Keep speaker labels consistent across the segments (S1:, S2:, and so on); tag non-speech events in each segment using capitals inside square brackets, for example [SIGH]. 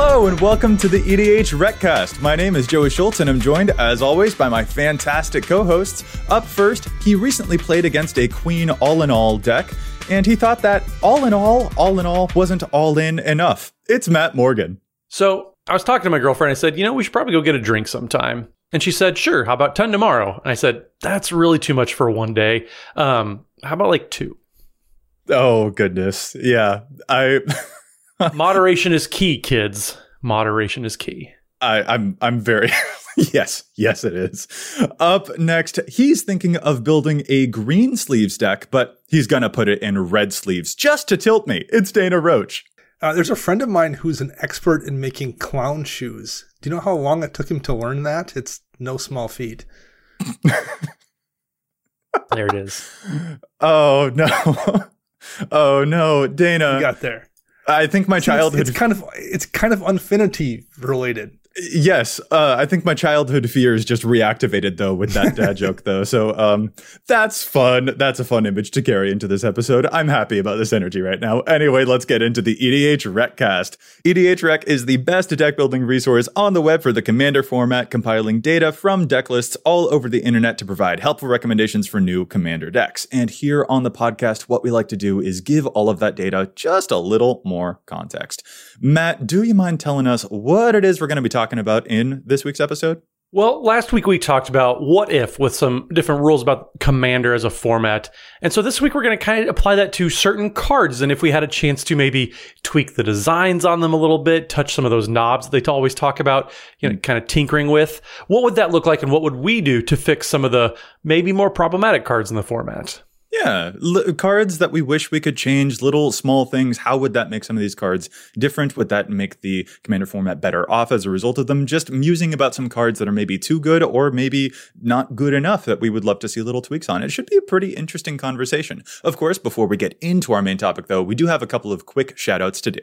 S1: Hello and welcome to the EDHRECast. My name is Joey Schultz and I'm joined, as always, by my fantastic co hosts. Up first, he recently played against a Queen All in All deck, and he thought that all in all, all in all wasn't all in enough. It's Matt Morgan.
S2: So I was talking to my girlfriend. I said, you know, we should probably go get a drink sometime. And she said, sure. How about 10 tomorrow? And I said, that's really too much for one day. Um, how about like two?
S1: Oh, goodness. Yeah. I. [LAUGHS] [LAUGHS]
S2: Moderation is key, kids. Moderation is key.
S1: I, I'm I'm very [LAUGHS] yes, yes it is. Up next, he's thinking of building a green sleeves deck, but he's gonna put it in red sleeves just to tilt me. It's Dana Roach.
S3: Uh, there's a friend of mine who's an expert in making clown shoes. Do you know how long it took him to learn that? It's no small feat.
S2: there it is. [LAUGHS]
S1: Oh no. oh no, Dana.
S3: You got there.
S1: I think my childhood.
S3: It's, it's, kind of it's kind of infinity related.
S1: Yes, uh, I think my childhood fears just reactivated though with that dad [LAUGHS] joke though. So um, that's fun. That's a fun image to carry into this episode. I'm happy about this energy right now. Anyway, let's get into the EDHRECast. EDH Rec is the best deck building resource on the web for the Commander format, compiling data from deck lists all over the internet to provide helpful recommendations for new Commander decks. And here on the podcast, what we like to do is give all of that data just a little more context. Matt, do you mind telling us what it is we're going to be talking about in this week's episode?
S2: Well, last week we talked about what if with some different rules about Commander as a format. And so this week we're going to kind of apply that to certain cards. And if we had a chance to maybe tweak the designs on them a little bit, touch some of those knobs that they always talk about, you know, hmm. kind of tinkering with, what would that look like? And what would we do to fix some of the maybe more problematic cards in the format?
S1: Yeah, L- cards that we wish we could change, little small things. How would that make some of these cards different? Would that make the commander format better off as a result of them? Just musing about some cards that are maybe too good or maybe not good enough that we would love to see little tweaks on. It should be a pretty interesting conversation. Of course, before we get into our main topic, though, we do have a couple of quick shout outs to do.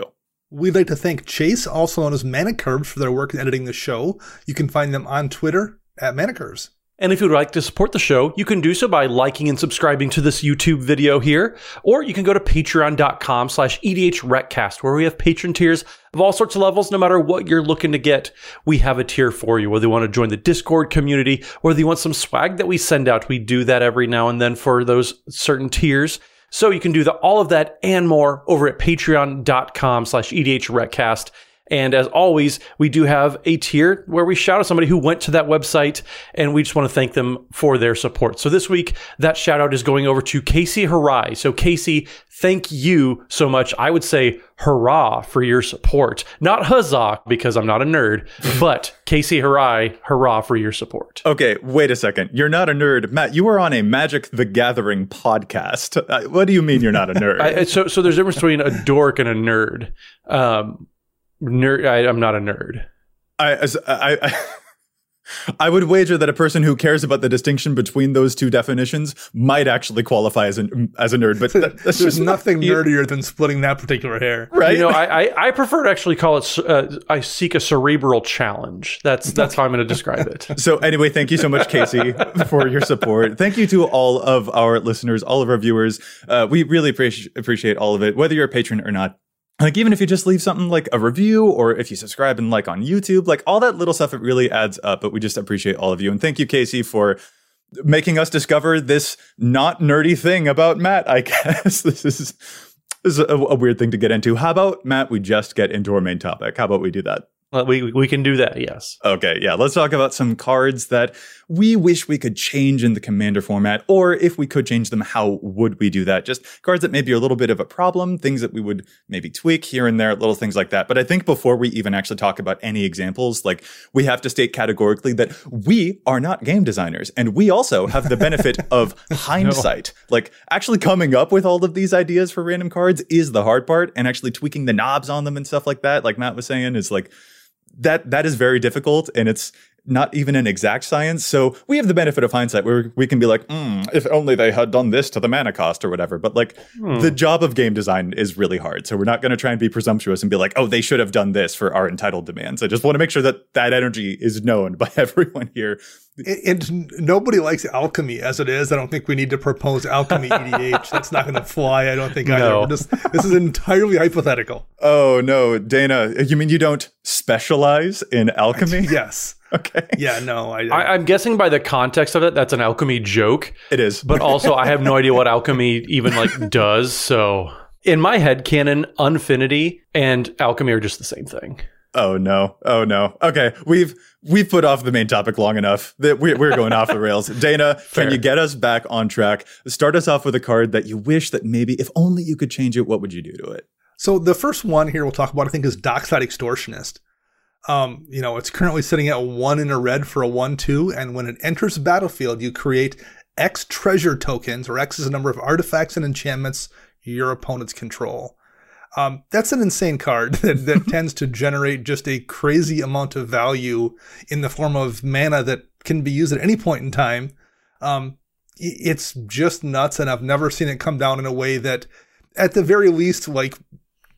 S3: We'd like to thank Chase, also known as Manicurves, for their work in editing the show. You can find them on Twitter at Manicurves.
S2: And if you'd like to support the show, you can do so by liking and subscribing to this YouTube video here, or you can go to patreon.com slash edhrecast, where we have patron tiers of all sorts of levels, no matter what you're looking to get. We have a tier for you, whether you want to join the Discord community, whether you want some swag that we send out. We do that every now and then for those certain tiers. So you can do the, all of that and more over at patreon.com slash edhrecast. And as always, we do have a tier where we shout out somebody who went to that website and we just want to thank them for their support. So this week, that shout out is going over to Casey Harai. So Casey, thank you so much. I would say hurrah for your support. Not huzzah because I'm not a nerd, [LAUGHS] but Casey Harai, hurrah for your support.
S1: Okay, wait a second. You're not a nerd. Matt, you were on a Magic the Gathering podcast. Uh, what do you mean you're not a [LAUGHS] nerd?
S2: I, so, so there's a difference between a dork and a nerd. Um, nerd. I, am not a nerd.
S1: I, I, I, [LAUGHS] I would wager that a person who cares about the distinction between those two definitions might actually qualify as a as a nerd. But that, [LAUGHS]
S3: there's just nothing nerdier than splitting that particular hair,
S1: right?
S2: You know, I I, I prefer to actually call it. Uh, I seek a cerebral challenge. That's that's how I'm going to describe it. [LAUGHS]
S1: So anyway, thank you so much, Casey, for your support. Thank you to all of our listeners, all of our viewers. Uh, we really appreciate appreciate all of it, whether you're a patron or not like even if you just leave something like a review or if you subscribe and like on YouTube, like all that little stuff, it really adds up. But we just appreciate all of you. And thank you, Casey, for making us discover this not nerdy thing about Matt, I [LAUGHS] guess. this is, this is a, a weird thing to get into. How about, Matt, we just get into our main topic? How about we do that?
S2: Uh, We we can do that. Yes.
S1: Okay, yeah, let's talk about some cards that we wish we could change in the commander format, or if we could change them, how would we do that? Just cards that maybe are a little bit of a problem, things that we would maybe tweak here and there, little things like that. But I think before we even actually talk about any examples, like we have to state categorically that we are not game designers, and we also have the benefit [LAUGHS] of hindsight. Like actually coming up with all of these ideas for random cards is the hard part, and actually tweaking the knobs on them and stuff like that, like Matt was saying, is like that that is very difficult and it's not even an exact science. So we have the benefit of hindsight where we can be like, mm, if only they had done this to the mana cost or whatever. But like the job of game design is really hard. So we're not going to try and be presumptuous and be like, oh, they should have done this for our entitled demands. I just want to make sure that that energy is known by [LAUGHS] everyone here.
S3: And and nobody likes alchemy as it is. I don't think we need to propose alchemy [LAUGHS] EDH. That's not going to fly. I don't think either.
S2: No.
S3: We're just- this is entirely hypothetical.
S1: Oh no, Dana, you mean you don't specialize in alchemy? [LAUGHS]
S3: Yes.
S1: Okay.
S3: Yeah. No. I.
S2: I, I'm guessing by the context of it, that's an alchemy joke.
S1: It is.
S2: But also, I have no idea what alchemy even like does. So in my head, canon, Unfinity, and alchemy are just the same thing.
S1: Oh no! Oh no! Okay, we've we've put off the main topic long enough that we're, we're going off the rails. [LAUGHS] Dana,
S2: Fair.
S1: can you get us back on track? Start us off with a card that you wish that maybe, if only you could change it, what would you do to it?
S3: So the first one here we'll talk about, I think, is Dockside Extortionist. Um, you know, it's currently sitting at one in a red for a one-two, and when it enters the battlefield, you create X treasure tokens, or X is the number of artifacts and enchantments your opponents control. Um, that's an insane card [LAUGHS] that, that [LAUGHS] tends to generate just a crazy amount of value in the form of mana that can be used at any point in time. Um, it's just nuts, and I've never seen it come down in a way that, at the very least, like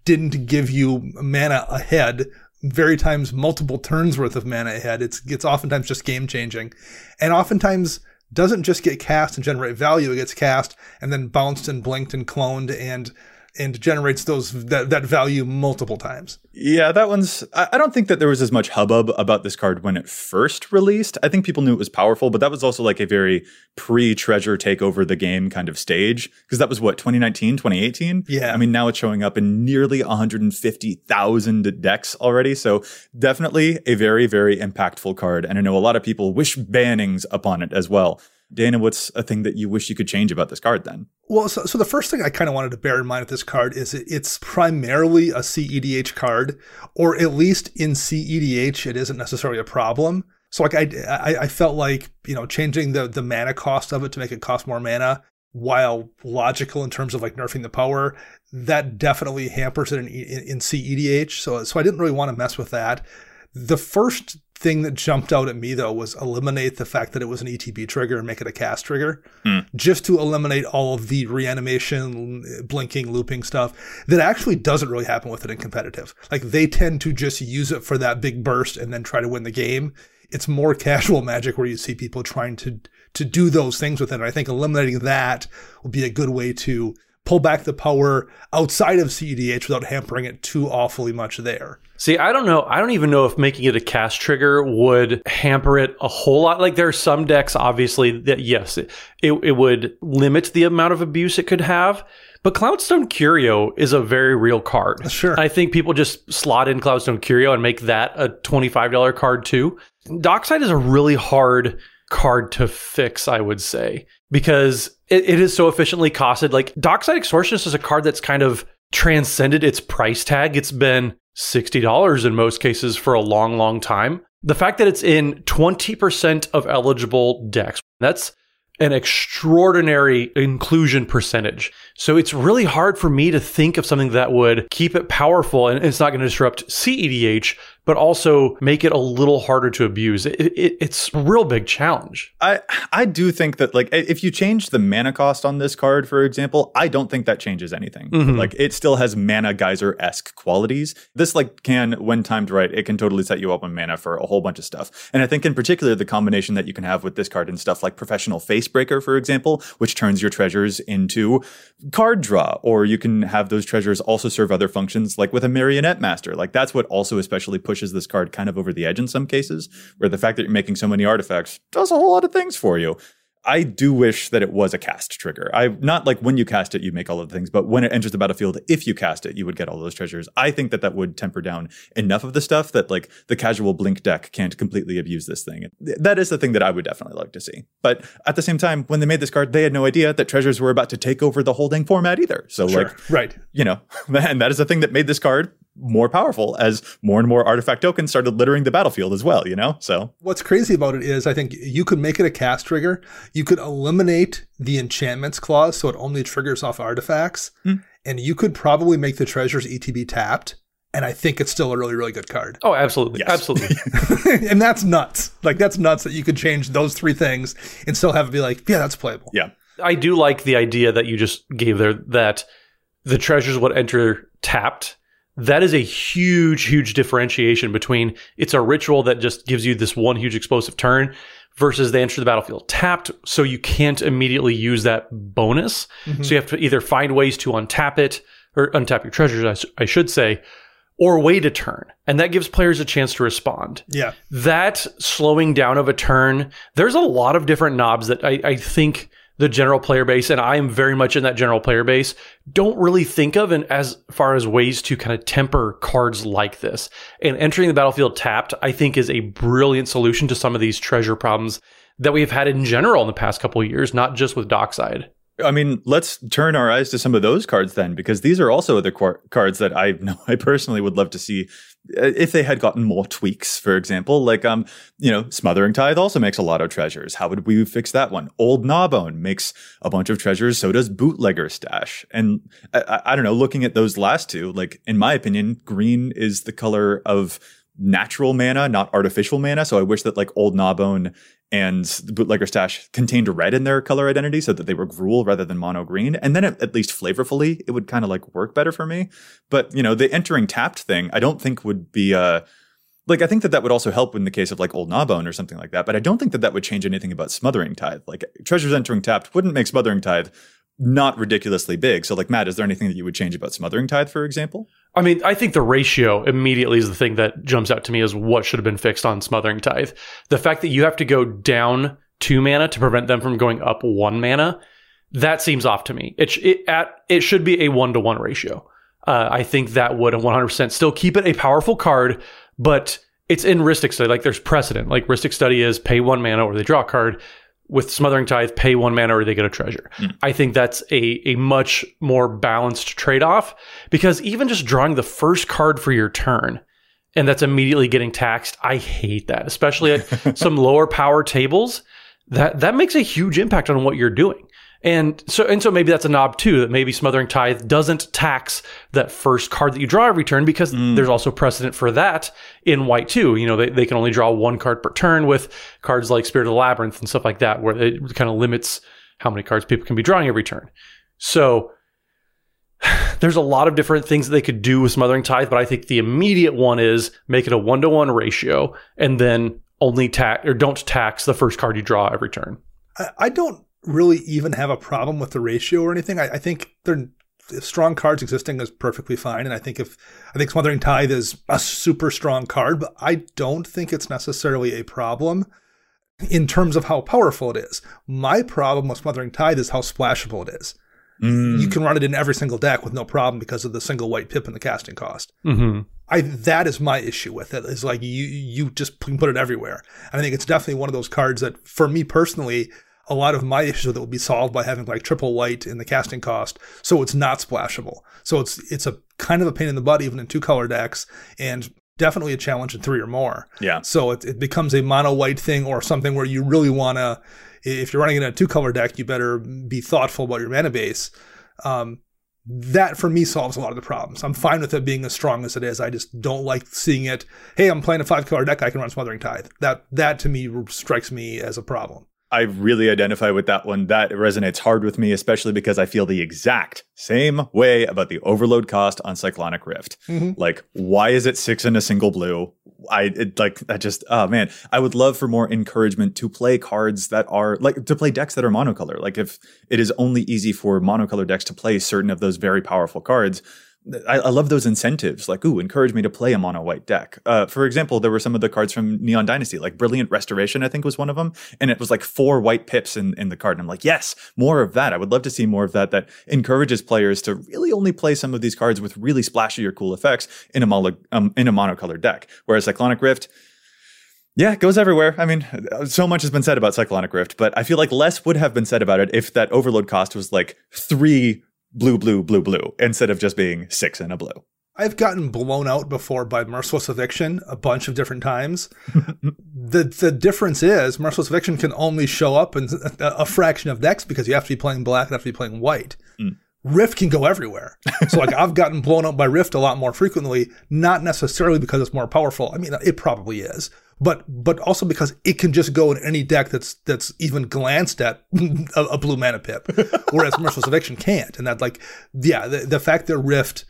S3: didn't give you mana ahead very times multiple turns worth of mana ahead. It's it's oftentimes just game changing. And oftentimes doesn't just get cast and generate value it gets cast and then bounced and blinked and cloned and and generates those that, that value multiple times
S1: Yeah, that one's. I, I don't think that there was as much hubbub about this card when it first released. I think people knew it was powerful, but that was also like a very pre treasure take over the game kind of stage because that was what 2019, 2018.
S3: Yeah.
S1: I mean, now it's showing up in nearly 150,000 decks already. So definitely a very, very impactful card. And I know a lot of people wish bannings upon it as well. Dana, what's a thing that you wish you could change about this card then?
S3: Well, so, so the first thing I kind of wanted to bear in mind with this card is it, it's primarily a CEDH card, or at least in CEDH, it isn't necessarily a problem. So like I, I, I felt like you know changing the the mana cost of it to make it cost more mana, while logical in terms of like nerfing the power, that definitely hampers it in, in, in CEDH. So so I didn't really want to mess with that. The first thing that jumped out at me though was eliminate the fact that it was an ETB trigger and make it a cast trigger, hmm. just to eliminate all of the reanimation, blinking, looping stuff that actually doesn't really happen with it in competitive. Like they tend to just use it for that big burst and then try to win the game. It's more casual magic where you see people trying to to do those things with it. And I think eliminating that will be a good way to pull back the power outside of CEDH without hampering it too awfully much there.
S2: See, I don't know. I don't even know if making it a cast trigger would hamper it a whole lot. Like there are some decks, obviously, that yes, it, it, it would limit the amount of abuse it could have. But Cloudstone Curio is a very real card.
S3: Sure.
S2: I think people just slot in Cloudstone Curio and make that a $25 card too. Dockside is a really hard card to fix, I would say, because it, it is so efficiently costed. Like Dockside Extortionist is a card that's kind of transcended its price tag. It's been $60 in most cases for a long, long time. The fact that it's in 20% of eligible decks, that's an extraordinary inclusion percentage. So it's really hard for me to think of something that would keep it powerful and it's not going to disrupt CEDH, but also make it a little harder to abuse. It, it, it's a real big challenge.
S1: I I do think that like if you change the mana cost on this card, for example, I don't think that changes anything. Mm-hmm. Like it still has mana geyser esque qualities. This like can, when timed right, it can totally set you up on mana for a whole bunch of stuff. And I think in particular the combination that you can have with this card and stuff like professional facebreaker, for example, which turns your treasures into card draw, or you can have those treasures also serve other functions, like with a marionette master. Like that's what also especially pushes this card kind of over the edge in some cases, where the fact that you're making so many artifacts does a whole lot of things for you. I do wish that it was a cast trigger. I not like when you cast it, you make all of the things, but when it enters the battlefield, if you cast it, you would get all those treasures. I think that that would temper down enough of the stuff that like the casual blink deck can't completely abuse this thing. That is the thing that I would definitely like to see. But at the same time, when they made this card, they had no idea that treasures were about to take over the holding format either. So
S3: Sure.
S1: like,
S3: right.
S1: you know, [LAUGHS] and that is the thing that made this card more powerful as more and more artifact tokens started littering the battlefield as well, you know? So
S3: What's crazy about it is I think you could make it a cast trigger. You could eliminate the enchantments clause so it only triggers off artifacts. Hmm. And you could probably make the treasures ETB tapped. And I think it's still a really, really good card.
S2: Oh, absolutely.
S1: Yes.
S2: Absolutely. [LAUGHS] [LAUGHS]
S3: and that's nuts. Like that's nuts that you could change those three things and still have it be like, yeah, that's playable.
S1: yeah.
S2: I do like the idea that you just gave there that the treasures would enter tapped. That is a huge, huge differentiation between it's a ritual that just gives you this one huge explosive turn versus they enter the battlefield tapped, so you can't immediately use that bonus. Mm-hmm. So you have to either find ways to untap it or untap your treasures, I should say, or wait a turn. And that gives players a chance to respond
S3: Yeah.
S2: that slowing down of a turn, there's a lot of different knobs that I, I think the general player base, and I am very much in that general player base, don't really think of and as far as ways to kind of temper cards like this. And entering the battlefield tapped, I think, is a brilliant solution to some of these treasure problems that we've had in general in the past couple of years, not just with Dockside.
S1: I mean, let's turn our eyes to some of those cards then, because these are also other quar- cards that I know [LAUGHS] I personally would love to see uh, if they had gotten more tweaks. For example, like um, you know, Smothering Tithe also makes a lot of treasures. How would we fix that one? Old Gnawbone makes a bunch of treasures. So does Bootlegger Stash. And I, I, I don't know. Looking at those last two, like in my opinion, green is the color of natural mana, not artificial mana. So I wish that like Old Gnawbone and the bootlegger stash contained red in their color identity so that they were Gruul rather than mono green. And then at, least flavorfully it would kind of like work better for me. But you know the entering tapped thing i don't think would be uh like i think that that would also help in the case of like old gnawbone or something like that but i don't think that that would change anything about smothering tithe. Like treasures entering tapped wouldn't make smothering tithe not ridiculously big so like matt is there anything that you would change about smothering tithe for example
S2: I mean, I think the ratio immediately is the thing that jumps out to me as what should have been fixed on Smothering Tithe. The fact that you have to go down two mana to prevent them from going up one mana, that seems off to me. It it at it should be a one to one ratio. Uh, I think that would 100% still keep it a powerful card, but it's in Rhystic Study. Like there's precedent. Like Rhystic Study is pay one mana or they draw a card. With Smothering Tithe, pay one mana or they get a treasure. Hmm. I think that's a, a much more balanced trade off because even just drawing the first card for your turn and that's immediately getting taxed, I hate that, especially at [LAUGHS] some lower power tables. That that makes a huge impact on what you're doing. And so and so maybe that's a knob too that maybe smothering tithe doesn't tax that first card that you draw every turn because mm. there's also precedent for that in white too. You know, they, they can only draw one card per turn with cards like Spirit of the Labyrinth and stuff like that, where it kind of limits how many cards people can be drawing every turn. So [SIGHS] there's a lot of different things that they could do with smothering tithe, but I think the immediate one is make it a one to one ratio and then only tax or don't tax the first card you draw every turn.
S3: I, I don't really even have a problem with the ratio or anything. I, I think they're strong cards existing is perfectly fine. And I think if I think Smothering Tithe is a super strong card, but I don't think it's necessarily a problem in terms of how powerful it is. My problem with Smothering Tithe is how splashable it is. You can run it in every single deck with no problem because of the single white pip and the casting cost.
S2: Mm-hmm.
S3: I that is my issue with it. Is like you you just can put it everywhere. And I think it's definitely one of those cards that, for me personally, a lot of my issues with it will be solved by having like triple white in the casting cost, so it's not splashable. So it's it's a kind of a pain in the butt even in two color decks, and definitely a challenge in three or more.
S1: Yeah.
S3: So it, it becomes a mono white thing or something where you really want to, if you're running in a two color deck, you better be thoughtful about your mana base. Um, that for me solves a lot of the problems. I'm fine with it being as strong as it is. I just don't like seeing it. Hey, I'm playing a five color deck. I can run Smothering Tithe. That that to me strikes me as a problem.
S1: I really identify with that one. That resonates hard with me, especially because I feel the exact same way about the overload cost on Cyclonic Rift. Mm-hmm. Like, why is it six in a single blue? I it, like that just oh man, I would love for more encouragement to play cards that are like to play decks that are monocolor. Like if it is only easy for monocolor decks to play certain of those very powerful cards, I, I love those incentives. Like, ooh, encourage me to play a mono white deck. Uh, for example, there were some of the cards from Neon Dynasty, like Brilliant Restoration, I think was one of them, and it was like four white pips in in the card. And I'm like, yes, more of that. I would love to see more of that. That encourages players to really only play some of these cards with really splashy or cool effects in a mono um, in a monocolored deck. Whereas Cyclonic Rift yeah, it goes everywhere. I mean, so much has been said about Cyclonic Rift, but I feel like less would have been said about it if that overload cost was like three blue, blue, blue, blue, instead of just being six and a blue.
S3: I've gotten blown out before by Merciless Eviction a bunch of different times. [LAUGHS] the the difference is Merciless Eviction can only show up in a fraction of decks because you have to be playing black and have to be playing white. Mm. Rift can go everywhere. [LAUGHS] So like I've gotten blown up by Rift a lot more frequently, not necessarily because it's more powerful. I mean, it probably is, but but also because it can just go in any deck that's that's even glanced at [LAUGHS] a, a blue mana pip, [LAUGHS] whereas Merciless Eviction can't. And that like yeah, the, the fact that Rift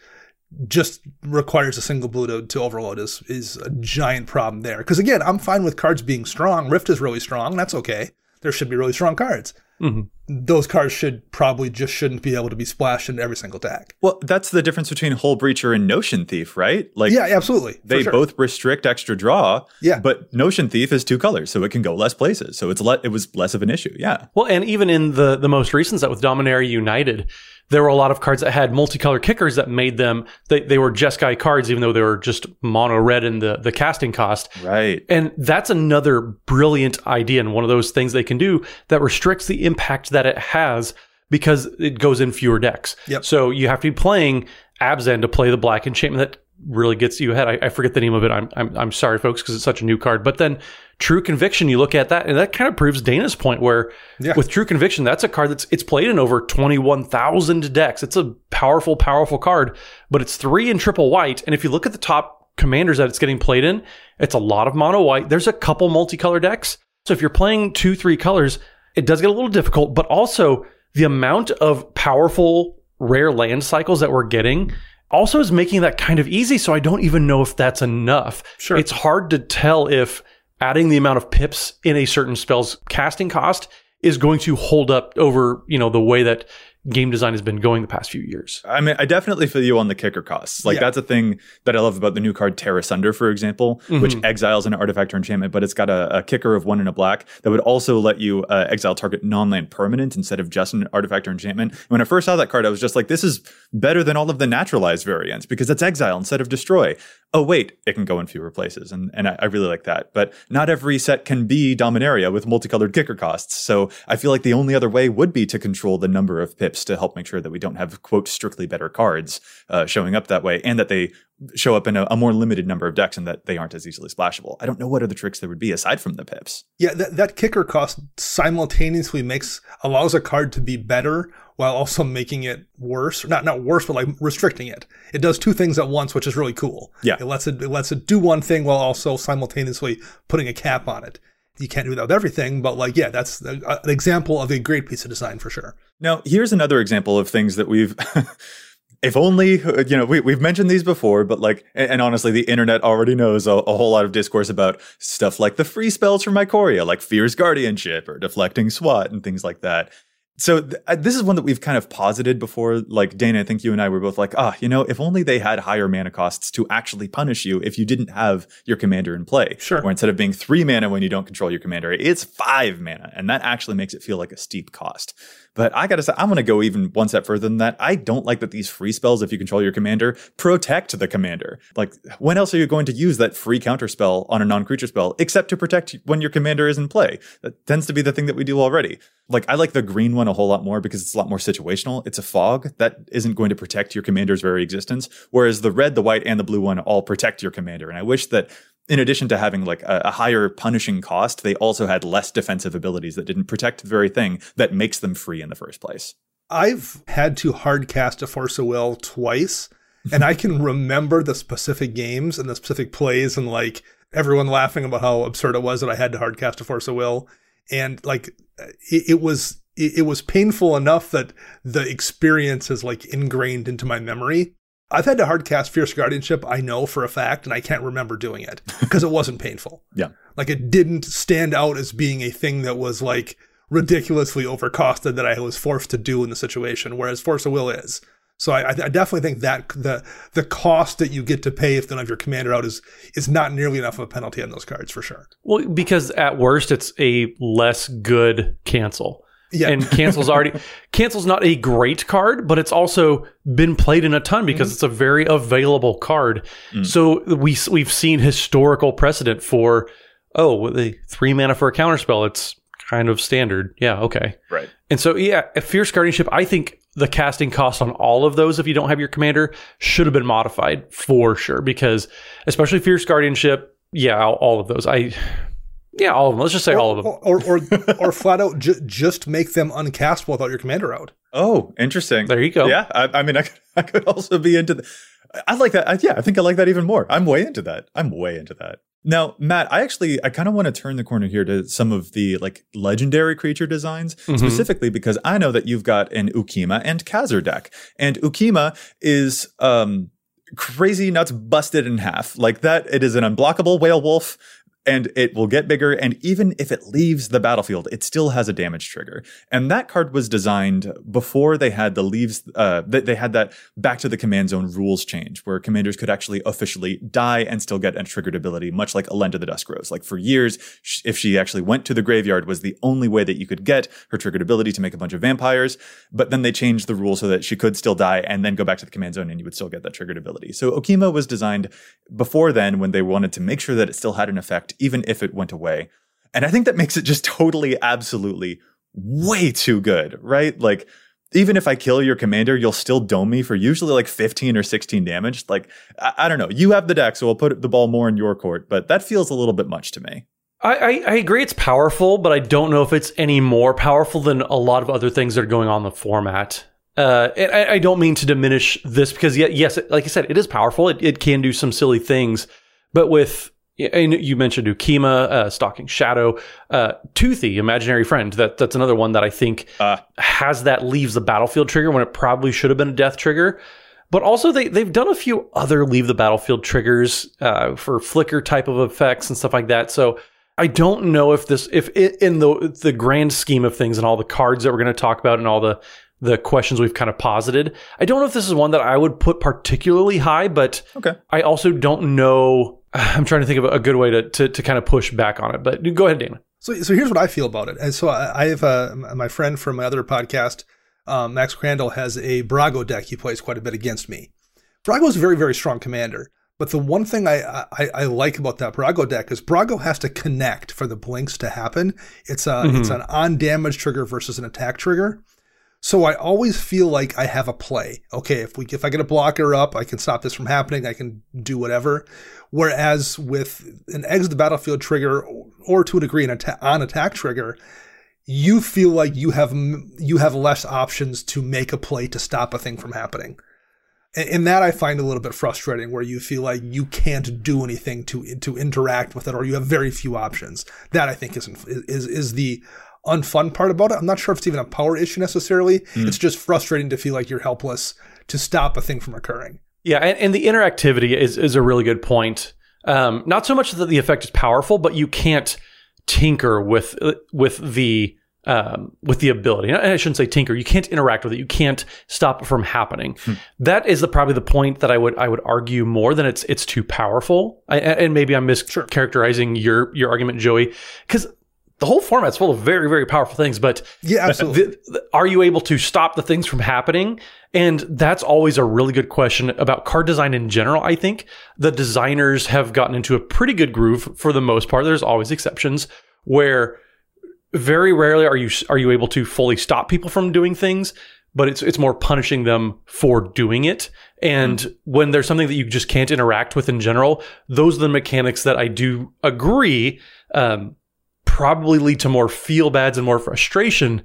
S3: just requires a single blue to, to overload is is a giant problem there. Because again, I'm fine with cards being strong. Rift is really strong. That's okay. There should be really strong cards. Mm-hmm. Those cards should probably just shouldn't be able to be splashed into every single deck.
S1: Well, that's the difference between Hullbreacher and Notion Thief, right?
S3: Like, yeah, absolutely.
S1: They sure. both restrict extra draw.
S3: Yeah,
S1: but Notion Thief is two colors, so it can go less places. So it's le- it was less of an issue. Yeah.
S2: Well, and even in the the most recent set with Dominaria United, there were a lot of cards that had multicolor kickers that made them they, they were Jeskai cards, even though they were just mono red in the, the casting cost.
S1: Right.
S2: And that's another brilliant idea and one of those things they can do that restricts the impact that it has because it goes in fewer decks.
S3: Yep.
S2: So you have to be playing Abzan to play the black enchantment that really gets you ahead. I, I forget the name of it. I'm I'm, I'm sorry, folks, because it's such a new card. But then True Conviction, you look at that, and that kind of proves Dana's point. Where yeah. with True Conviction, that's a card that's it's played in over twenty one thousand decks. It's a powerful, powerful card, but it's three in triple white. And if you look at the top commanders that it's getting played in, it's a lot of mono white. There's a couple multicolor decks. So if you're playing two, three colors, it does get a little difficult. But also the amount of powerful rare land cycles that we're getting also is making that kind of easy. So I don't even know if that's enough.
S3: Sure.
S2: It's hard to tell if adding the amount of pips in a certain spell's casting cost is going to hold up over, you know, the way that game design has been going the past few years.
S1: I mean, I definitely feel you on the kicker costs. Like yeah. that's a thing that I love about the new card Tear Asunder, for example, mm-hmm. which exiles an artifact or enchantment, but it's got a, a, kicker of one in a black that would also let you uh, exile target non-land permanent instead of just an artifact or enchantment. When I first saw that card, I was just like, this is better than all of the naturalized variants because it's exile instead of destroy. Oh wait, it can go in fewer places, and and I, I really like that. But not every set can be Dominaria with multicolored kicker costs. So I feel like the only other way would be to control the number of pips to help make sure that we don't have quote strictly better cards uh, showing up that way, and that they show up in a, a, more limited number of decks and that they aren't as easily splashable. I don't know what other tricks there would be aside from the pips.
S3: Yeah, that, that kicker cost simultaneously makes allows a card to be better while also making it worse. Not not worse, but like restricting it. It does two things at once, which is really cool.
S1: Yeah,
S3: it lets it, it lets it do one thing while also simultaneously putting a cap on it you can't do that with everything, but like, yeah, that's a, uh, an example of a great piece of design for sure.
S1: Now, here's another example of things that we've. [LAUGHS] if only you know we, we've mentioned these before but like and, and honestly the internet already knows a, a, whole lot of discourse about stuff like the free spells from Ikoria, like fierce guardianship or deflecting swat and things like that so th- uh, this is one that we've kind of posited before. Like Dana, I think you and I were both like, ah, you know, if only they had higher mana costs to actually punish you if you didn't have your commander in play.
S3: Sure.
S1: Or instead of being three mana when you don't control your commander, it's five mana, and that actually makes it feel like a steep cost. But I gotta say, I'm gonna go even one step further than that. I don't like that these free spells, if you control your commander, protect the commander. Like, when else are you going to use that free counter spell on a non-creature spell except to protect when your commander is in play? That tends to be the thing that we do already. Like, I like the green one a whole lot more because it's a lot more situational. It's a fog that isn't going to protect your commander's very existence, whereas the red, the white, and the blue one all protect your commander. And I wish that in addition to having like a, a, higher punishing cost, they also had less defensive abilities that didn't protect the very thing that makes them free in the first place.
S3: I've had to hard cast a Force of Will twice, and I can remember the specific games and the specific plays and like everyone laughing about how absurd it was that I had to hard cast a Force of Will. And like it, it was it, it was painful enough that the experience is like ingrained into my memory I've had to hardcast Fierce Guardianship, I know for a fact, and I can't remember doing it because it wasn't painful. [LAUGHS]
S1: Yeah.
S3: Like it didn't stand out as being a thing that was like ridiculously overcosted that I was forced to do in the situation, whereas Force of Will is. So I, I definitely think that the the cost that you get to pay if none don't your commander out is is not nearly enough of a penalty on those cards for sure.
S2: Well, because at worst it's a less good cancel.
S3: Yeah.
S2: And cancel's already [LAUGHS] cancel's not a great card, but it's also been played in a ton mm-hmm. because it's a very available card. Mm. So we we've seen historical precedent for oh, with a three mana for a counterspell, it's kind of standard. Yeah, okay.
S1: Right.
S2: And so, yeah, a Fierce Guardianship, I think the casting cost on all of those, if you don't have your commander, should have been modified for sure. Because especially Fierce Guardianship, yeah, all- all of those. I, yeah, all of them. Let's just say all of them.
S3: Or or or, [LAUGHS] or flat out ju- just make them uncastable without your commander out.
S1: Oh, interesting.
S2: There you go.
S1: Yeah, I, I mean, I could, [LAUGHS] I could also be into. The, I like that. I, yeah, I think I like that even more. I'm way into that. I'm way into that. Now, Matt, I actually I kind of want to turn the corner here to some of the like legendary creature designs
S2: Mhm.
S1: specifically because I know that you've got an Ukkima and Cazur deck, and Ukkima is um crazy nuts busted in half like that. It is an unblockable whale wolf. And it will get bigger. And even if it leaves the battlefield, it still has a damage trigger. And that card was designed before they had the leaves, uh, they, had that back to the command zone rules change where commanders could actually officially die and still get a triggered ability, much like Elenda the Dusk Rose. Like for years, if she actually went to the graveyard was the only way that you could get her triggered ability to make a bunch of vampires. But then they changed the rule so that she could still die and then go back to the command zone and you would still get that triggered ability. So Ukkima was designed before then when they wanted to make sure that it still had an effect, even if it went away. And I think that makes it just [LAUGHS] totally, absolutely way too good, right? Like, even if I kill your commander, you'll still dome me for usually like 15 or 16 damage. Like, I, I don't know. You have the deck, so I'll put the ball more in your court, but that feels a little bit much to me.
S2: I, I, I agree it's powerful, but I don't know if it's any more powerful than a lot of other things that are going on in the format. Uh, I, I don't mean to diminish this because, yes, like I said, it is powerful. It, it can do some silly things, but with and you mentioned Ukkima, uh, Stalking Shadow, uh, Toothy, Imaginary Friend. That that's another one that I think
S1: Uh.
S2: has that leaves the battlefield trigger when it probably should have been a death trigger. But also they they've done a few other leave the battlefield triggers uh, for flicker type of effects and stuff like that. So I don't know if this if it, in the the grand scheme of things and all the cards that we're going to talk about and all the the questions we've kind of posited, I don't know if this is one that I would put particularly high, but
S1: Okay.
S2: I also don't know. [SIGHS] I'm trying to think of a good way to, to, to kind of push back on it, but go ahead, Dana.
S3: So, so here's what I feel about it. And so I, I have uh, my friend from my other podcast, um, Max Crandall, has a Brago deck. He plays quite a bit against me. Brago is a very, very strong commander. But the one thing I, I, I like about that Brago deck is Brago has to connect for the blinks to happen. It's a it's an on damage trigger versus an attack trigger. So I always feel like I have a play. Okay, if we if I get a blocker up, I can stop this from happening. I can do whatever. Whereas with an exit the battlefield trigger, or to a degree an on attack trigger, you feel like you have you have less options to make a play to stop a thing from happening. And, and that I find a little bit frustrating, where you feel like you can't do anything to to interact with it, or you have very few options. That I think is is is the unfun part about it. I'm not sure if it's even a power issue necessarily. It's just frustrating to feel like you're helpless to stop a thing from occurring.
S2: Yeah, and, and the interactivity is is a really good point. Um, not so much that the effect is powerful, but you can't tinker with with the um, with the ability. And I shouldn't say tinker. You can't interact with it. You can't stop it from happening. That is the, probably the point that I would I would argue more than it's it's too powerful. I, and maybe I'm mischaracterizing your your argument, Joey, because the whole format's full of very very powerful things, but
S3: Yeah, absolutely.
S2: the- the- are you able to stop the things from happening? And that's always a really good question about card design in general. I think the designers have gotten into a pretty good groove for the most part. There's always exceptions where very rarely are you are you able to fully stop people from doing things, but it's it's more punishing them for doing it. And when there's something that you just can't interact with in general, those are the mechanics that I do agree um, probably lead to more feel bads and more frustration,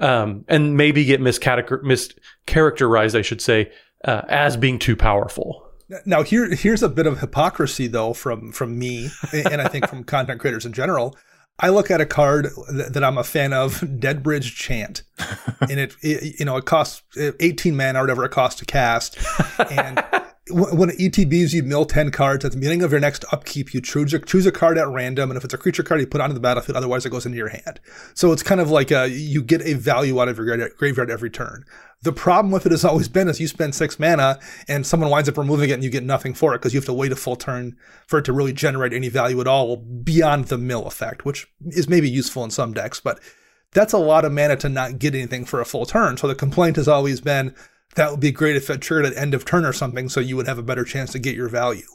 S2: um, and maybe get mischaracterized, I should say, uh, as being too powerful.
S3: Now here here's a bit of hypocrisy though from from me and I think from [LAUGHS] content creators in general. I look at a card th- that I'm a fan of, Deadbridge Chant, and it, it you know it costs 18 mana or whatever it costs to cast, and [LAUGHS] when it ETBs, you mill 10 cards. At the beginning of your next upkeep, you choose a, choose a card at random. And if it's a creature card, you put it onto the battlefield. Otherwise, it goes into your hand. So it's kind of like a, you get a value out of your graveyard every turn. The problem with it has always been is you spend six mana and someone winds up removing it and you get nothing for it because you have to wait a full turn for it to really generate any value at all beyond the mill effect, which is maybe useful in some decks, but that's a lot of mana to not get anything for a full turn. So the complaint has always been, that would be great if it triggered at end of turn or something, so you would have a better chance to get your value.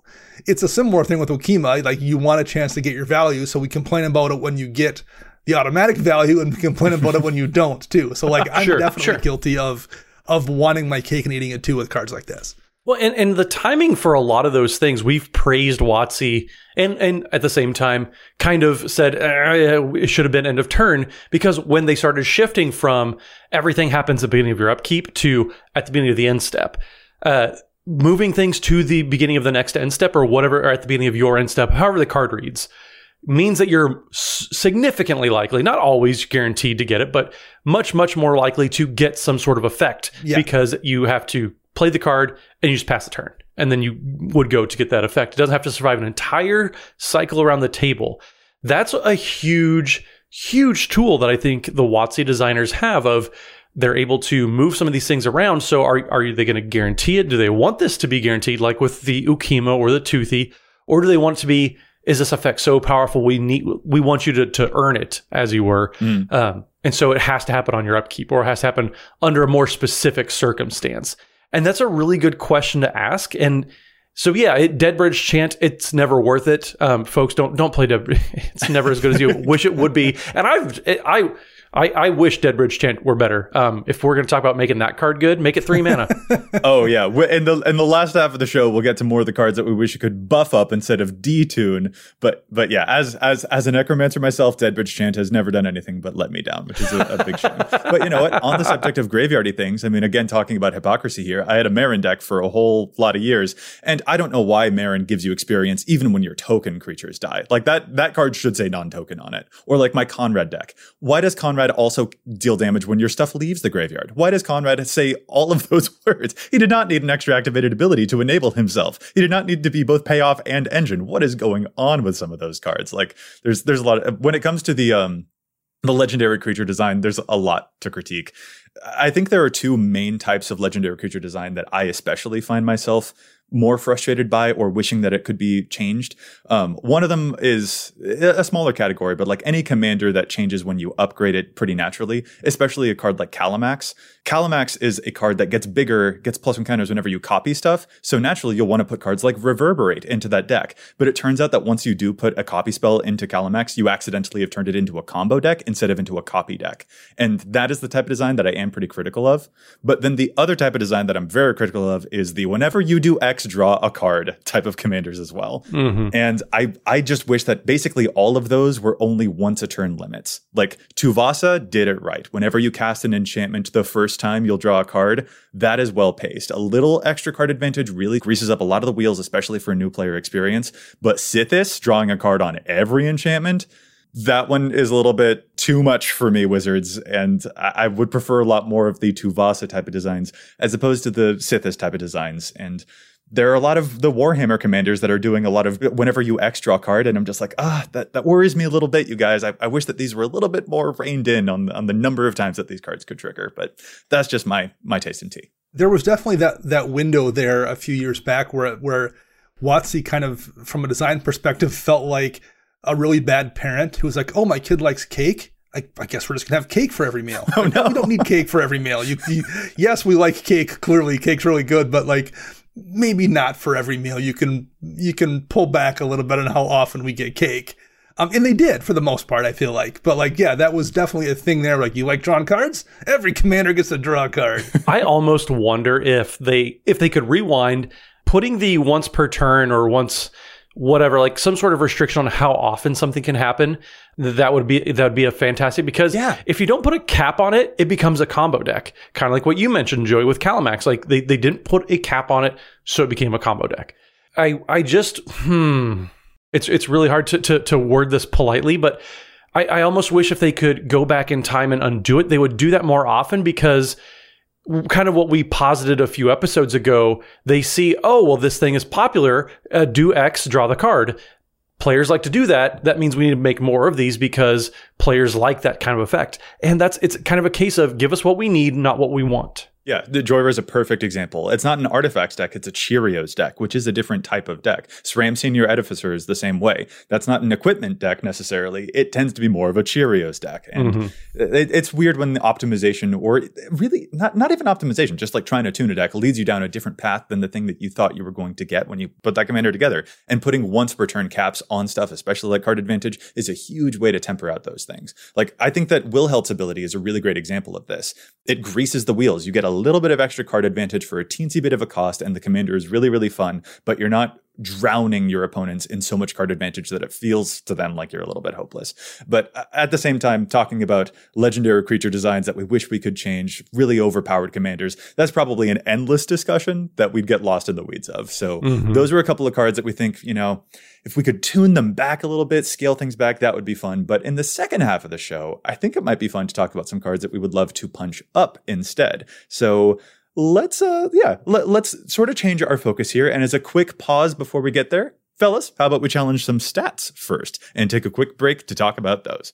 S3: It's a similar thing with Ukkima, like you want a chance to get your value, so we complain about it when you get the automatic value and complain about it when you don't too. So like [LAUGHS] I'm sure, definitely sure. guilty of of wanting my cake and eating it too with cards like this.
S2: Well, and, and the timing for a lot of those things, we've praised WotC and, and at the same time kind of said uh, it should have been end of turn because when they started shifting from everything happens at the beginning of your upkeep to at the beginning of the end step, uh, moving things to the beginning of the next end step or whatever, or at the beginning of your end step, however the card reads, means that you're significantly likely, not always guaranteed to get it, but much, much more likely to get some sort of effect yeah. because you have to play the card, and you just pass the turn. And then you would go to get that effect. It doesn't have to survive an entire cycle around the table. That's a huge, huge tool that I think the WotC designers have of they're able to move some of these things around. So are, are they going to guarantee it? Do they want this to be guaranteed like with the Ukkima or the Toothy? Or do they want it to be, is this effect so powerful we need, we want you to, to earn it as you were? Mm. Um, and so it has to happen on your upkeep or it has to happen under a more specific circumstance. And that's a really good question to ask. And so yeah, it, Deadbridge Chant, it's never worth it. Um, folks, don't don't play Dead. [LAUGHS] It's never as good as you [LAUGHS] wish it would be. And I've I I, I wish Deadbridge Chant were better. Um, if we're going to talk about making that card good, make it three mana. [LAUGHS]
S1: oh yeah, in the in the last half of the show, we'll get to more of the cards that we wish you could buff up instead of detune. But but yeah, as as as a necromancer myself, Deadbridge Chant has never done anything but let me down, which is a, a big shame. [LAUGHS] But you know what? On the subject of graveyardy things, I mean, again, talking about hypocrisy here, I had a Meren deck for a whole lot of years, and I don't know why Meren gives you experience even when your token creatures die. Like that that card should say non-token on it, or like my Konrad deck. Why does Konrad Konrad also deal damage when your stuff leaves the graveyard? Why does Konrad say all of those [LAUGHS] words? He did not need an extra activated ability to enable himself. He did not need to be both payoff and engine. What is going on with some of those cards? Like there's there's a lot of when it comes to the um the legendary creature design, there's a lot to critique. I think there are two main types of legendary creature design that I especially find myself more frustrated by or wishing that it could be changed. Um, one of them is a smaller category, but like any commander that changes when you upgrade it pretty naturally, especially a card like Kalamax. Kalamax is a card that gets bigger, gets plus one counters whenever you copy stuff. So naturally, you'll want to put cards like Reverberate into that deck. But it turns out that once you do put a copy spell into Kalamax, you accidentally have turned it into a combo deck instead of into a copy deck. And that is the type of design that I am pretty critical of. But then the other type of design that I'm very critical of is the whenever you do X draw a card [LAUGHS] type of commanders as well. Mm-hmm. And I I just wish that basically all of those were only once a turn limits. Like Tuvasa did it right. Whenever you cast an enchantment the first time, you'll draw a card. That is well paced. A little extra card advantage really greases up a lot of the wheels, especially for a new player experience. But Sythis, drawing a card on every enchantment that one is a little bit too much for me, Wizards, and I, would prefer a lot more of the Tuvasa type of designs as opposed to the Sythis type of designs. And there are a lot of the Warhammer commanders that are doing a lot of whenever you X draw card, and I'm just like, ah, that, that worries me a little bit, you guys. I, I wish that these were a little bit more reined in on on the number of times that these cards could trigger, but that's just my my taste in tea.
S3: There was definitely that that window there a few years back where where WotC kind of, from a design perspective, felt like a really bad parent who was like, "Oh, my kid likes cake." I, I, guess we're just gonna have cake for every meal. [LAUGHS] Oh no, we don't need cake for every meal. You, you, yes, we like cake. Clearly, cake's really good, but like maybe not for every meal. You can you can pull back a little bit on how often we get cake. Um, and they did for the most part, I feel like. But like, yeah, that was definitely a thing there. Like, you like drawing cards? Every commander gets a draw card. [LAUGHS]
S2: I almost wonder if they if they could rewind, putting the once per turn or once whatever, like some sort of restriction on how often something can happen, that would be that would be a fantastic because yeah. if you don't put a cap on it, it becomes a combo deck. Kind of like what you mentioned, Joey, with Kalamax. Like they, they didn't put a cap on it, so it became a combo deck. I I just hmm. It's it's really hard to to, to word this politely, but I, I almost wish if they could go back in time and undo it, they would do that more often because kind of what we posited a few episodes ago. They see, oh, well, this thing is popular. Uh, do X, draw the card. Players like to do that. That means we need to make more of these because players like that kind of effect. And that's it's kind of a case of give us what we need, not what we want.
S1: Yeah, the Jhoira is a perfect example. It's not an artifacts deck, it's a Cheerios deck, which is a different type of deck. SRAM Senior Edificer is the same way. That's not an equipment deck necessarily. It tends to be more of a Cheerios deck. And mm-hmm. it, it's weird when the optimization, or really not, not even optimization, just like trying to tune a deck, leads you down a different path than the thing that you thought you were going to get when you put that commander together. And putting once per turn caps on stuff, especially like card advantage, is a huge way to temper out those things. Like, I think that Wilhelt's ability is a really great example of this. It greases the wheels. You get a little bit of extra card advantage for a teensy bit of a cost, and the commander is really, really fun, but you're not drowning your opponents in so much card advantage that it feels to them like you're a little bit hopeless. But at the same time, talking about legendary creature designs that we wish we could change, really overpowered commanders, that's probably an endless discussion that we'd get lost in the weeds of. So mm-hmm. those are a couple of cards that we think, you know, if we could tune them back a little bit, scale things back, that would be fun. But in the second half of the show, I think it might be fun to talk about some cards that we would love to punch up instead. So let's uh yeah let, let's sort of change our focus here. And as a quick pause before we get there fellas how about we challenge some stats first and take a quick break to talk about those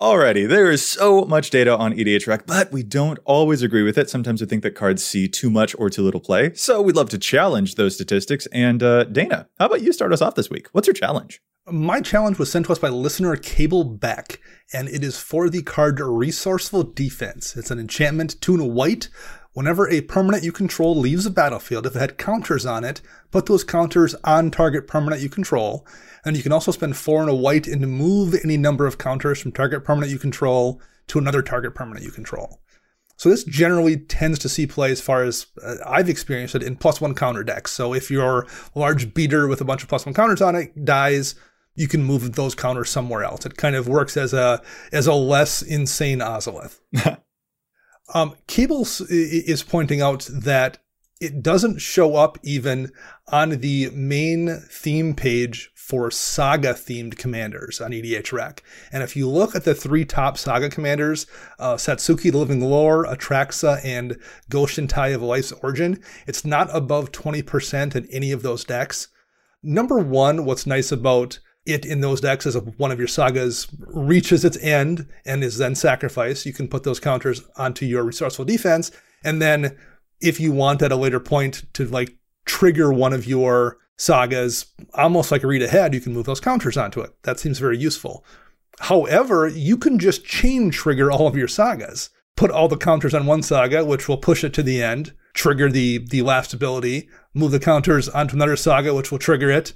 S1: Alrighty, there is so much data on EDHREC, but we don't always agree with it. Sometimes we think that cards see too much or too little play. So we'd love to challenge those statistics. And uh, Dana, how about you start us off this week? What's your challenge?
S3: My challenge was sent to us by listener Cable Beck, and it is for the card Resourceful Defense. It's an enchantment, and a white. Whenever a permanent you control leaves a battlefield, if it had counters on it, put those counters on target permanent you control. And you can also spend four and a white and move any number of counters from target permanent you control to another target permanent you control. So this generally tends to see play as far as uh, I've experienced it in plus one counter decks. So if your large beater with a bunch of plus one counters on it dies, you can move those counters somewhere else. It kind of works as a as a less insane Ozolith. [LAUGHS] um, Cables is pointing out that it doesn't show up even on the main theme page for saga themed commanders on EDHREC. And if you look at the three top saga commanders, uh, Satsuki, the Living Lore, Atraxa, and Goshintai of Life's Origin, it's not above 20% in any of those decks. Number one, what's nice about it in those decks is if one of your sagas reaches its end and is then sacrificed, you can put those counters onto your resourceful defense. And then if you want at a later point to like trigger one of your sagas, almost like a read ahead, you can move those counters onto it. That seems very useful. However, you can just chain trigger all of your sagas. Put all the counters on one saga, which will push it to the end, trigger the the last ability, move the counters onto another saga, which will trigger it,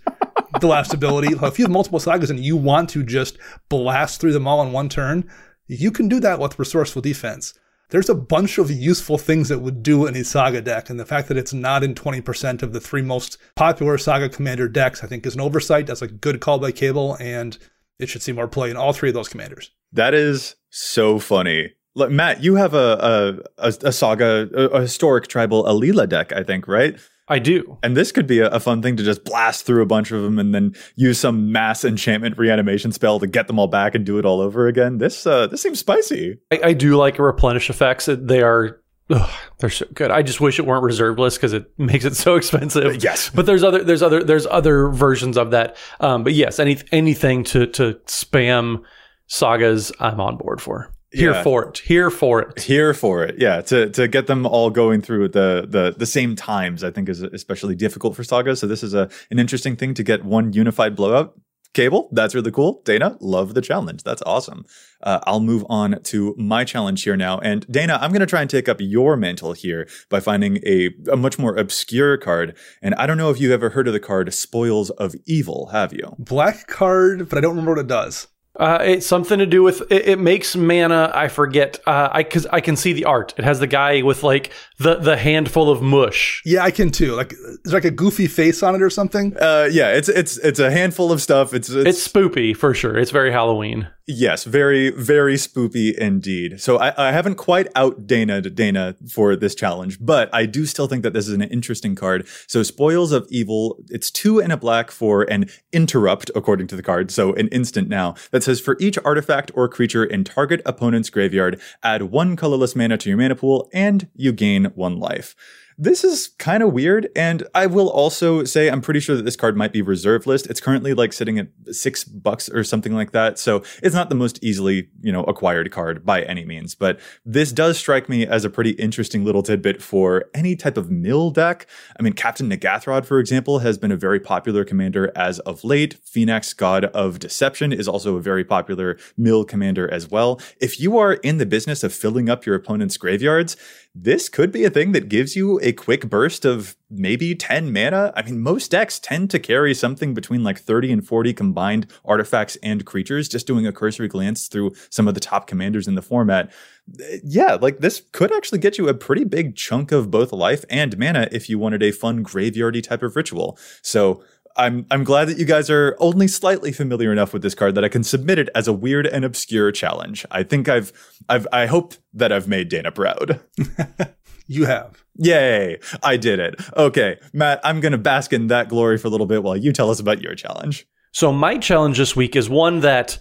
S3: the last [LAUGHS] ability. If you have multiple sagas and you want to just blast through them all in one turn, you can do that with resourceful defense there's a bunch of useful things that would do in a Saga deck, and the fact that it's not in 20% of the three most popular Saga Commander decks, I think, is an oversight. That's a good call by Cable, and it should see more play in all three of those commanders.
S1: That is so funny. Matt, you have a a, a, saga, a historic tribal Alila deck, I think, right?
S2: I do.
S1: And this could be a, a, fun thing to just blast through a bunch of them and then use some mass enchantment reanimation spell to get them all back and do it all over again. This uh, this seems spicy.
S2: I, I do like replenish effects. They are Ugh, they're so good. I just wish it weren't reserve list because it [LAUGHS] makes it so expensive.
S1: Yes,
S2: but there's other there's other there's other versions of that. Um, but yes, any anything to to spam sagas, I'm on board for. Here yeah. for it. Here for it.
S1: Here for it. Yeah. To to get them all going through the the the same times, I think is especially difficult for Saga. So this is a an interesting thing to get one unified blowout cable. That's really cool. Dana, love the challenge. That's awesome. Uh, I'll move on to my challenge here now. And Dana, I'm going to try and take up your mantle here by finding a, a much more obscure card. And I don't know if you've ever heard of the card Spoils of Evil, have you?
S3: Black card, but I don't remember what it does.
S2: Uh, it's something to do with it, it makes mana. I forget. Uh, I because I can see the art. It has the guy with like the the handful of mush.
S3: Yeah, I can too. Like there's like a goofy face on it or something.
S1: Uh, yeah, it's it's it's a handful of stuff. It's it's,
S2: It's spoopy for sure. It's very Halloween.
S1: yes, very very spoopy indeed. So I, I haven't quite out Dana Dana for this challenge, but I do still think that this is an interesting card. So Spoils of Evil, it's two and a black for an interrupt according to the card. So an instant now that says for each artifact or creature in target opponent's graveyard, add one colorless mana to your mana pool, and you gain one life. This is kind of weird, and I will also say I'm pretty sure that this card might be reserve list. It's currently like sitting at six bucks or something like that, so it's not the most easily, you know, acquired card by any means. But this does strike me as a pretty interesting little tidbit for any type of mill deck. I mean, Captain N'ghathrod, for example, has been a very popular commander as of late. Phenax, God of Deception, is also a very popular mill commander as well. If you are in the business of filling up your opponent's graveyards, this could be a thing that gives you a quick burst of maybe 10 mana. I mean, most decks tend to carry something between like 30 and 40 combined artifacts and creatures, just doing a cursory glance through some of the top commanders in the format. Uh, yeah, like this could actually get you a pretty big chunk of both life and mana if you wanted a fun graveyardy type of ritual. So I'm I'm glad that you guys are only slightly familiar enough with this card that I can submit it as a weird and obscure challenge. I think I've I've I hope that I've made Dana proud. [LAUGHS]
S3: You have.
S1: Yay, I did it. Okay, Matt, I'm going to bask in that glory for a little bit while you tell us about your challenge.
S2: So my challenge this week is one that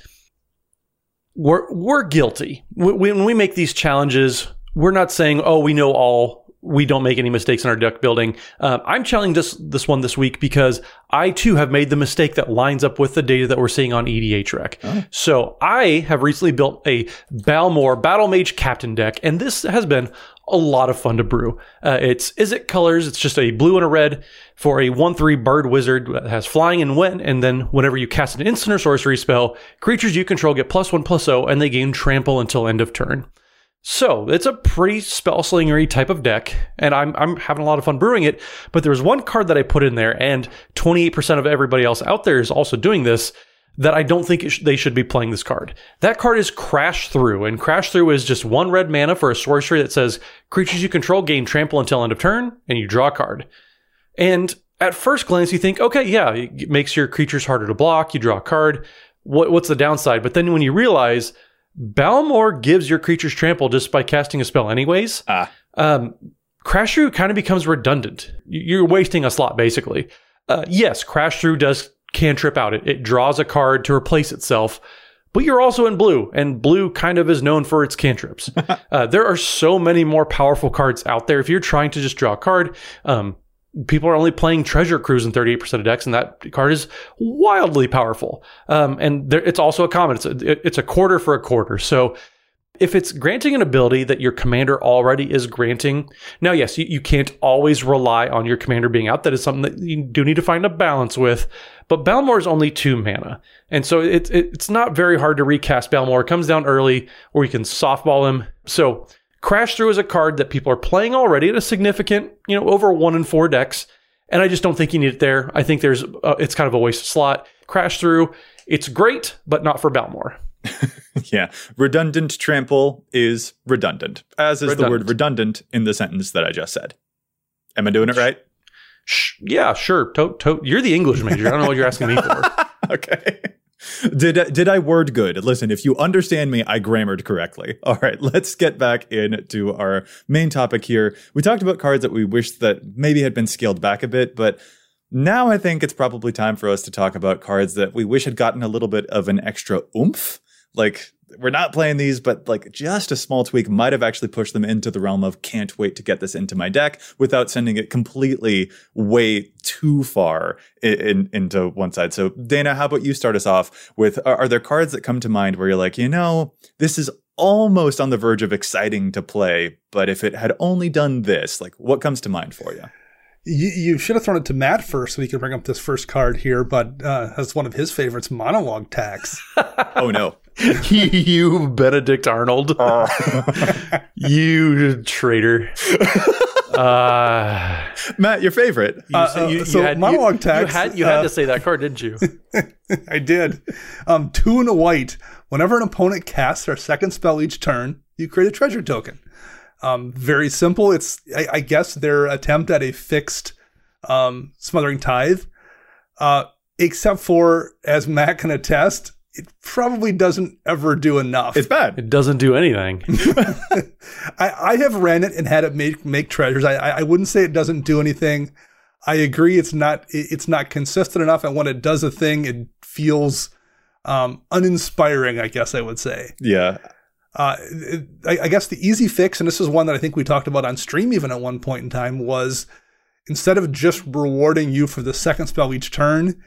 S2: we're we're guilty when when we make these challenges. We're not saying, "Oh, we know all." We don't make any mistakes in our deck building. Uh, I'm challenging this this one this week because I too have made the mistake that lines up with the data that we're seeing on E EDHREC. So I have recently built a Balmor Battlemage Captain deck, and this has been a lot of fun to brew. Uh, it's Izzet colors. It's just a blue and a red for a 1-3 bird wizard that has flying and wind. And then whenever you cast an instant or sorcery spell, creatures you control get plus one plus zero, and they gain trample until end of turn. So it's a pretty spell slingery type of deck, and I'm I'm having a lot of fun brewing it. But there's one card that I put in there, and 28% of everybody else out there is also doing this. That I don't think sh- they should be playing this card. That card is Crash Through, and Crash Through is just one red mana for a sorcery that says creatures you control gain trample until end of turn, and you draw a card. And at first glance, you think, okay, yeah, it makes your creatures harder to block. You draw a card. What, what's the downside? But then when you realize Balmor gives your creatures trample just by casting a spell, anyways.
S1: Ah.
S2: Um, Crash Through kind of becomes redundant. You- You're wasting a slot, basically. Uh, yes, Crash Through does cantrip out. It, it draws a card to replace itself, but you're also in blue, and blue kind of is known for its cantrips. [LAUGHS] uh, there are so many more powerful cards out there. If you're trying to just draw a card, um, people are only playing Treasure Cruise in 38% of decks, and that card is wildly powerful. Um, and there, it's also a common. It's a, it's a quarter for a quarter. So if it's granting an ability that your commander already is granting, now, yes, you, you can't always rely on your commander being out. That is something that you do need to find a balance with. But Balmor is only two mana. And so it, it, it's not very hard to recast Balmor. It comes down early, or you can softball him. So Crash Through is a card that people are playing already at a significant, you know, over one in four decks. And I just don't think you need it there. I think there's, uh, it's kind of a waste of slot. Crash Through, it's great, but not for Balmor. [LAUGHS]
S1: Yeah, redundant trample is redundant, as is the word
S2: Redundant.
S1: redundant in the sentence that I just said. Am I doing it right?
S2: Sh- yeah, sure. To- to- you're the English major. I don't know what you're asking me for. [LAUGHS]
S1: okay. Did did I word good? Listen, if you understand me, I grammared correctly. [LAUGHS] All right, let's get back into our main topic here. We talked about cards that we wish that maybe had been scaled back a bit, but now I think it's probably time for us to talk about cards that we wish had gotten a little bit of an extra oomph. Like we're not playing these, but like just a small tweak might have actually pushed them into the realm of can't wait to get this into my deck without sending it completely way too far in, in- into one side. So Dana, how about you start us off with are, are there cards that come to mind where you're like, you know, this is almost on the verge of exciting to play, but if it had only done this, like what comes to mind for you?
S3: You, you should have thrown it to Matt first so he could bring up this first card here, but uh, as one of his favorites, monologue tax.
S1: Oh no. [LAUGHS]
S2: you Benedict Arnold. [LAUGHS] you traitor. Uh,
S1: Matt, your favorite.
S2: you,
S3: Uh,
S2: you,
S3: uh, so
S2: you had,
S3: monologue
S2: you,
S3: text,
S2: You had, you had
S3: uh,
S2: to say that card, didn't you? [LAUGHS]
S3: I did. Um, two and a white. Whenever an opponent casts their second spell each turn, you create a treasure token. Um, very simple. It's, I, I guess, their attempt at a fixed um, smothering tithe. Uh, except for, as Matt can attest, it probably doesn't ever do enough.
S1: It's bad.
S2: It doesn't do anything. [LAUGHS]
S3: I, I have ran it and had it make make treasures. I, I I wouldn't say it doesn't do anything. I agree it's not it- it's not consistent enough, and when it does a thing, it feels um, uninspiring. I guess I would say.
S1: Yeah.
S3: Uh, I, I guess the easy fix, and this is one that I think we talked about on stream even at one point in time, was instead of just rewarding you for the second spell each turn,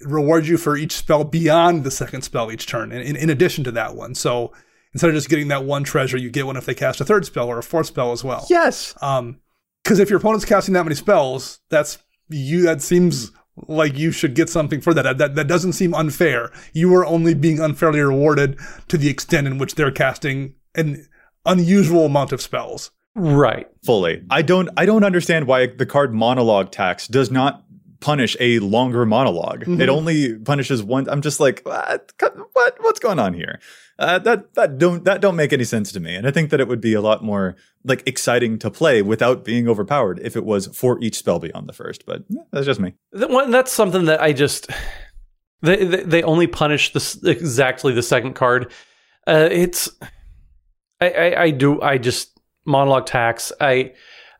S3: reward you for each spell beyond the second spell each turn, in, in, in addition to that one. So instead of just getting that one treasure, you get one if they cast a third spell or a fourth spell as well.
S1: Yes.
S3: Um, because if your opponent's casting that many spells, that's you. That seems like you should get something for that. That that doesn't seem unfair. You are only being unfairly rewarded to the extent in which they're casting an unusual amount of spells.
S2: right.
S1: Fully. I don't I don't understand why the card monologue tax does not punish a longer monolog
S3: Mhm.
S1: It only punishes one. I'm just like, what? what what's going on here? Uh, that that don't that don't make any sense to me. And I think that it would be a lot more like exciting to play without being overpowered if it was for each spell beyond the first. But yeah, that's just me.
S2: That's something that I just they they, only punish this exactly the second card. Uh, it's I, I I do I just monologue tax. I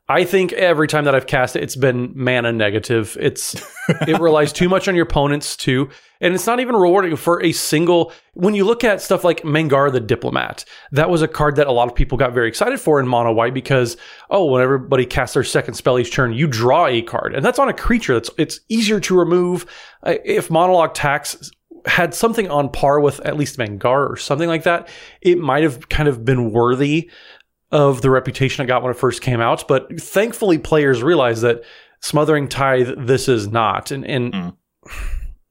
S2: I think every time that I've cast it, it's been mana negative. It's [LAUGHS] it relies too much on your opponents too, and it's not even rewarding for a single. When you look at stuff like Mangara the Diplomat, that was a card that a lot of people got very excited for in mono white because oh, when everybody casts their second spell each turn, you draw a card, and that's on a creature. That's it's easier to remove. Uh, If monologue tax had something on par with at least Mangara or something like that, it might have kind of been worthy of the reputation it got when it first came out. But thankfully, players realize that Smothering Tithe, this is not. And, and
S1: Mm.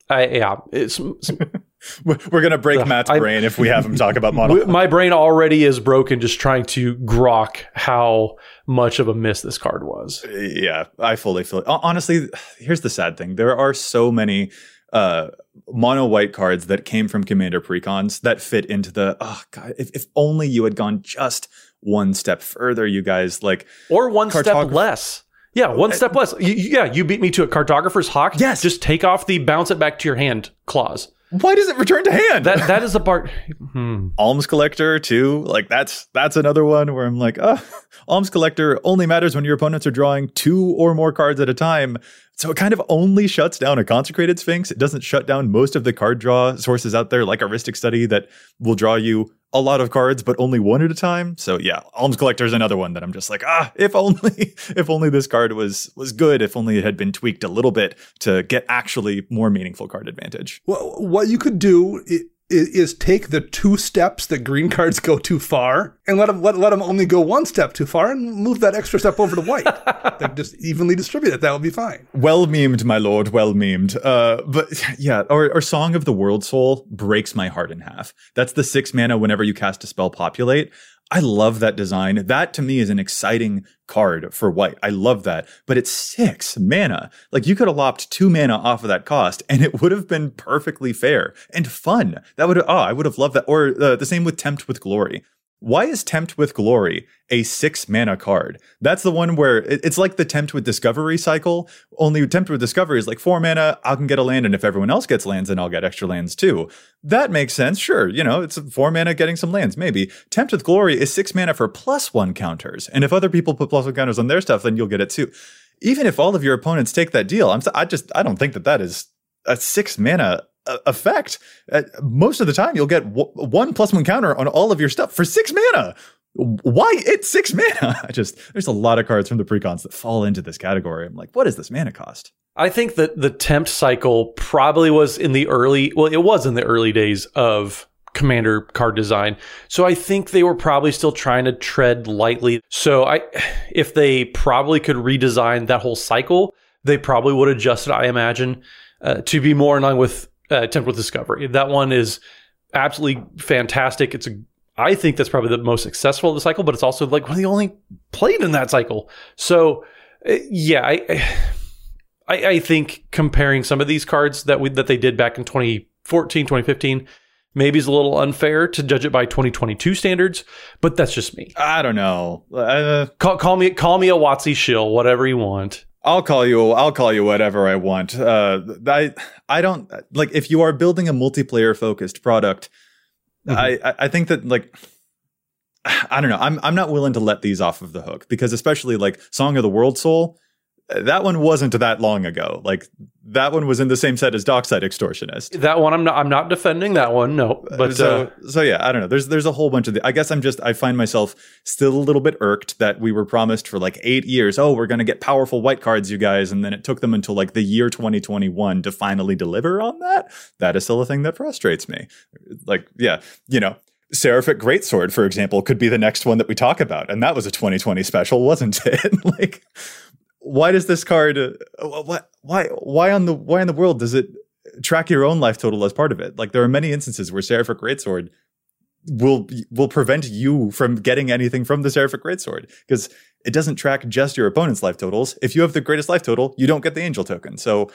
S2: I, yeah, it's, [LAUGHS]
S1: We're gonna break
S2: Ugh,
S1: Matt's Uh,
S2: I-
S1: brain if we have him talk about monologue. [LAUGHS]
S2: my brain already is broken just trying to grok how much of a miss this card was.
S1: yeah, I fully feel it. Honestly, here's the sad thing: there are so many uh, mono white cards that came from Commander precons that fit into the. Oh god, if, if only you had gone just one step further, you guys. Like,
S2: Or one step less. Yeah, one step less. You, yeah, you beat me to a cartographer's hawk.
S1: Yes.
S2: Just take off the bounce it back to your hand clause.
S1: why does it return to hand?
S2: That that is the part. Hmm. [LAUGHS]
S1: alms collector too like that's that's another one where i'm like oh alms collector only matters when your opponents are drawing two or more cards at a time so it kind of only shuts down a consecrated sphinx it doesn't shut down most of the card draw sources out there like a Rhystic Study that will draw you a lot of cards but only one at a time. So yeah alms collector is another one that i'm just like ah if only [LAUGHS] if only this card was was good if only it had been tweaked a little bit to get actually more meaningful card advantage.
S3: Well, what you could do i- i- is take the two steps that green cards go too far and let them let, let them only go one step too far and move that extra step over to white. [LAUGHS] like just evenly distribute it. That would be fine.
S1: Well memed, my lord. Well memed. Uh, but [LAUGHS] yeah, our, or Song of the World Soul breaks my heart in half. That's the six mana whenever you cast a spell populate. I love that design. That to me is an exciting card for white. I love that. But it's six mana. Like you could have lopped two mana off of that cost and it would have been perfectly fair and fun. That would, oh, I would have loved that. Or uh, the same with Tempt with Glory. Why is Tempt with Glory a six mana card? That's the one where it's like the Tempt with Discovery cycle. Only Tempt with Discovery is like four mana, I can get a land, and if everyone else gets lands, then I'll get extra lands too. That makes sense. Sure, you know, it's four mana getting some lands, maybe. Tempt with Glory is six mana for plus one counters. And if other people put plus one counters on their stuff, then you'll get it too. Even if all of your opponents take that deal, I'm I just I don't think that that is a six mana effect. Uh, most of the time, you'll get w- one plus one counter on all of your stuff for six mana. Why it's six [LAUGHS] mana? I just there's a lot of cards from the precons that fall into this category. I'm like, what is this mana cost?
S2: I think that the tempt cycle probably was in the early, well, it was in the early days of commander card design. So I think they were probably still trying to tread lightly. So I, if they probably could redesign that whole cycle, they probably would adjust it, I imagine, uh, to be more in line with uh, with Discovery. That one is absolutely fantastic. It's a, I think that's probably the most successful of the cycle, but it's also like one of the only played in that cycle. So uh, yeah, I, I I think comparing some of these cards that we that they did back in 2014, 2015 maybe is a little unfair to judge it by 2022 standards, but that's just me.
S1: I don't know. Uh,
S2: Call, call me call me a WotC shill, whatever you want.
S1: I'll call you. I'll call you whatever I want. Uh, I I don't like if you are building a multiplayer focused product. I I I think that like [SIGHS] I don't know. I'm I'm not willing to let these off of the hook because especially like Song of the World Soul, that one wasn't that long ago. Like that one was in the same set as Dockside Extortionist.
S2: That one I'm not I'm not defending that one. No, but
S1: so
S2: uh,
S1: so yeah, I don't know. There's there's a whole bunch of the, I guess I'm just I find myself still a little bit irked that we were promised for like 8 years, oh, we're going to get powerful white cards you guys and then it took them until like the year 2021 to finally deliver on that. That is still a thing that frustrates me. Like yeah, you know, Seraphic Greatsword, for example, could be the next one that we talk about, and that was a 2020 special, wasn't it? [LAUGHS] like, why does this card? Uh, what? Why? Why on the? Why in the world does it track your own life total as part of it? Like, there are many instances where Seraphic Greatsword will will prevent you from getting anything from the Seraphic Greatsword because it doesn't track just your opponent's life totals. If you have the greatest life total, you don't get the Angel token. So.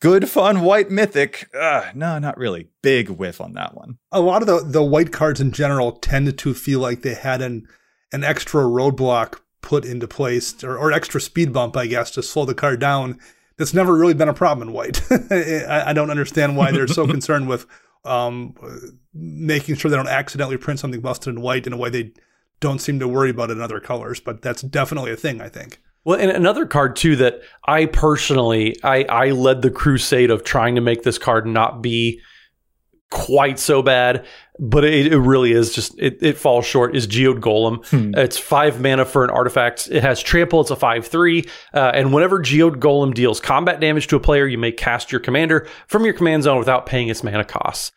S1: Good fun white mythic. Uh, no, not really. Big whiff on that one.
S3: a lot of the, the white cards in general tended to feel like they had an an extra roadblock put into place or, or extra speed bump, I guess, to slow the car down. That's never really been a problem in white. [LAUGHS] I, I don't understand why they're so [LAUGHS] concerned with um, making sure they don't accidentally print something busted in white in a way they don't seem to worry about it in other colors. But that's definitely a thing, I think.
S2: Well, and another card too that I personally I I led the crusade of trying to make this card not be quite so bad, but it, it really is just it, it falls short. Is Geode Golem? It's five mana for an artifact. It has trample. It's a five three, uh, and whenever Geode Golem deals combat damage to a player, you may cast your commander from your command zone without paying its mana costs.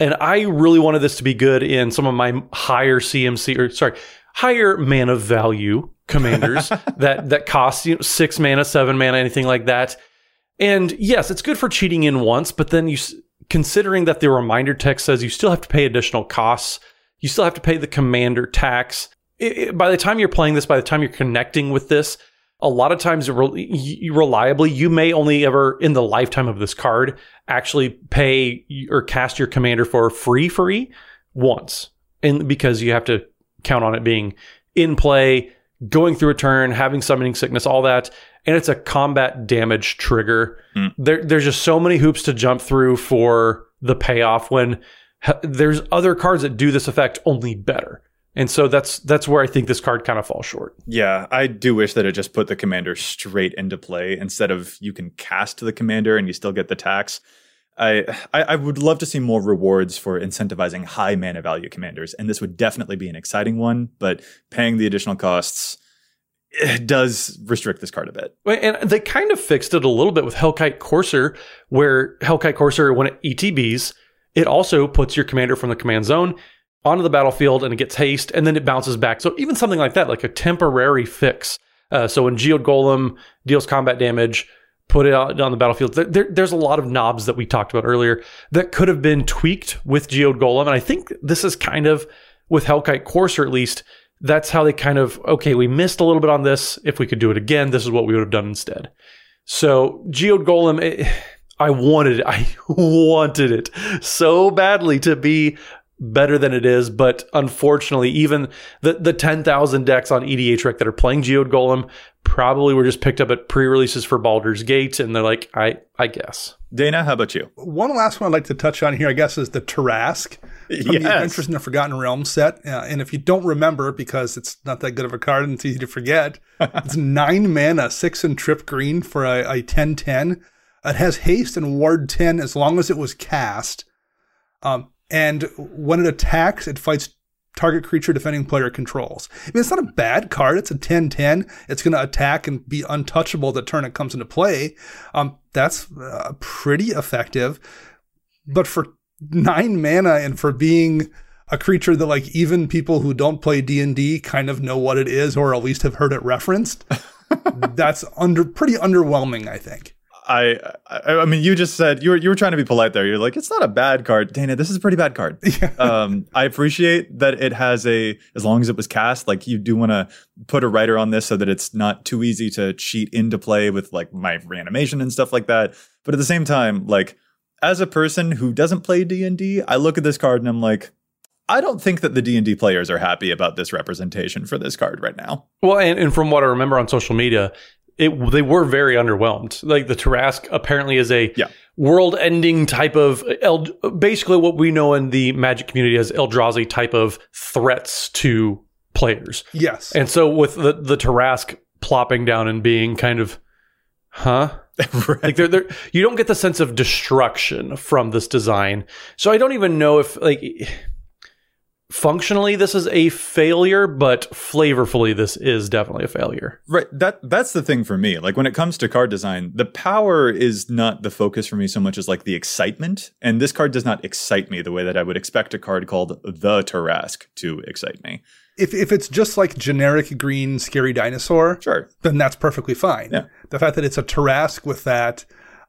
S2: And I really wanted this to be good in some of my higher CMC or sorry, higher mana value commanders [LAUGHS] that that cost you know, six mana, seven mana, anything like that. And yes, it's good for cheating in once, but then you considering that the reminder text says you still have to pay additional costs, you still have to pay the commander tax. It- it- by the time you're playing this, by the time you're connecting with this, a lot of times re- reliably, you may only ever in the lifetime of this card actually pay or cast your commander for free free once. And because you have to count on it being in play, going through a turn, having summoning sickness, all that. And it's a combat damage trigger. Hmm. There, there's just so many hoops to jump through for the payoff when there's other cards that do this effect only better. And so that's that's where I think this card kind of falls short.
S1: Yeah, I do wish that it just put the commander straight into play instead of you can cast the commander and you still get the tax. I, I I would love to see more rewards for incentivizing high mana value commanders, and this would definitely be an exciting one. But paying the additional costs [SIGHS] does restrict this card a bit.
S2: And they kind of fixed it a little bit with Hellkite Courser, where Hellkite Courser, when it ETBs, it also puts your commander from the command zone onto the battlefield and it gets haste and then it bounces back. So even something like that, like a temporary fix. Uh, so when Geode Golem deals combat damage, put it out on the battlefield. There, there- there's a lot of knobs that we talked about earlier that could have been tweaked with Geode Golem. And I think this is kind of, with Hellkite Courser at least, that's how they kind of, okay, we missed a little bit on this. If we could do it again, this is what we would have done instead. So Geode Golem, it, I wanted, [LAUGHS] I wanted it so badly to be better than it is, but unfortunately, even the the ten thousand decks on EDHREC that are playing Geode Golem probably were just picked up at pre-releases for Baldur's Gate, and they're like, I I guess.
S1: Dana, how about you?
S3: One last one I'd like to touch on here, I guess, is the Tarrasque from the
S1: Yes.
S3: Adventures in the Forgotten Realms set. Uh, and if you don't remember, because it's not that good of a card and it's easy to forget, [LAUGHS] it's nine mana, six and trip green for a, a 10 10. It has haste and ward 10 as long as it was cast. Um, and when it attacks, it fights target creature defending player controls. I mean, it's not a bad card. It's a 10 10. It's going to attack and be untouchable the turn it comes into play. Um, that's uh, pretty effective. But for nine mana and for being a creature that like even people who don't play D&D kind of know what it is or at least have heard it referenced, [LAUGHS] that's under pretty underwhelming, I think.
S1: I, I I mean you just said you were you were trying to be polite there. You're like it's not a bad card, Dana. This is a pretty bad card. [LAUGHS] um, I appreciate that it has a as long as it was cast. Like you do want to put a writer on this so that it's not too easy to cheat into play with like my reanimation and stuff like that. But at the same time, like as a person who doesn't play D and D, I look at this card and I'm like. I don't think that the D&D players are happy about this representation for this card right now.
S2: Well, and, and from what I remember on social media, it they were very underwhelmed. Like the Tarrasque apparently is a
S1: Yeah.
S2: world-ending type of El, basically what we know in the Magic community as Eldrazi type of threats to players.
S3: Yes.
S2: And so with the the Tarrasque plopping down and being kind of, huh? [LAUGHS] Like they're, they're, you don't get the sense of destruction from this design. So I don't even know if like functionally this is a failure, but flavorfully this is definitely a failure.
S1: Right. That that's the thing for me. Like when it comes to card design, the power is not the focus for me so much as like the excitement. And this card does not excite me the way that I would expect a card called the Tarrasque to excite me.
S3: if if it's just like generic green scary dinosaur,
S1: Sure.
S3: then that's perfectly fine.
S1: Yeah.
S3: The fact that it's a Tarrasque with that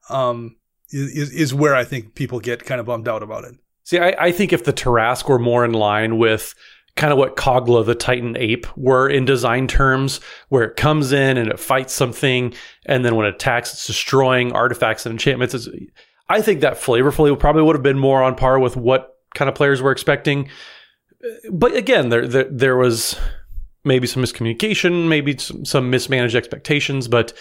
S3: um, is is where I think people get kind of bummed out about it.
S2: See, I, I think if the Tarrasque were more in line with kind of what Kogla, the Titan ape, were in design terms, where it comes in and it fights something, and then when it attacks, it's destroying artifacts and enchantments. It's, I think that flavorfully probably would have been more on par with what kind of players were expecting. But again, there there, there was maybe some miscommunication, maybe some, some mismanaged expectations. But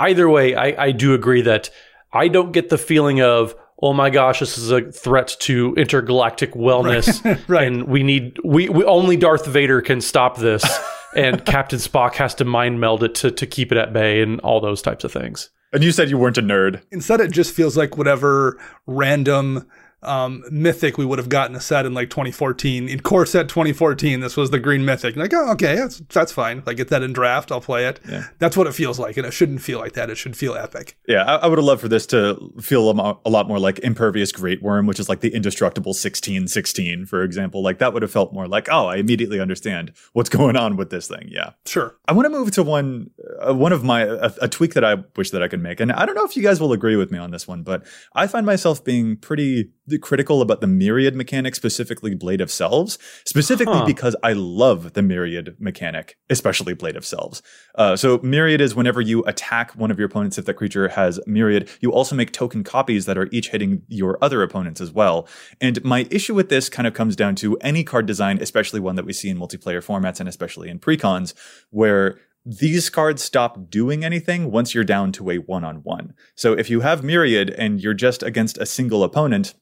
S2: either way, I, I do agree that I don't get the feeling of, oh my gosh, this is a threat to intergalactic wellness. [LAUGHS]
S3: Right.
S2: And we need, we, we only Darth Vader can stop this. [LAUGHS] and Captain Spock has to mind meld it to, to keep it at bay and all those types of things.
S1: And you said you weren't a nerd.
S3: Instead, it just feels like whatever random um, mythic we would have gotten a set in like 2014. In core set 2014, this was the green mythic. Like, oh, okay, that's that's fine. I get that in draft, I'll play it.
S1: Yeah.
S3: That's what it feels like, and it shouldn't feel like that. It should feel epic.
S1: Yeah, I, I would have loved for this to feel a lot more like Impervious Greatwurm, which is like the indestructible 1616, for example. Like that would have felt more like, oh, I immediately understand what's going on with this thing. Yeah.
S3: Sure.
S1: I want to move to one uh, one of my a, a tweak that I wish that I could make, and I don't know if you guys will agree with me on this one, but I find myself being pretty critical about the myriad mechanic, specifically Blade of Selves, specifically
S2: Huh.
S1: because I love the myriad mechanic, especially Blade of Selves. Uh, so myriad is whenever you attack one of your opponents, if that creature has myriad, you also make token copies that are each hitting your other opponents as well. And my issue with this kind of comes down to any card design, especially one that we see in multiplayer formats and especially in precons, where these cards stop doing anything once you're down to a one on one. So if you have Myriad and you're just against a single opponent,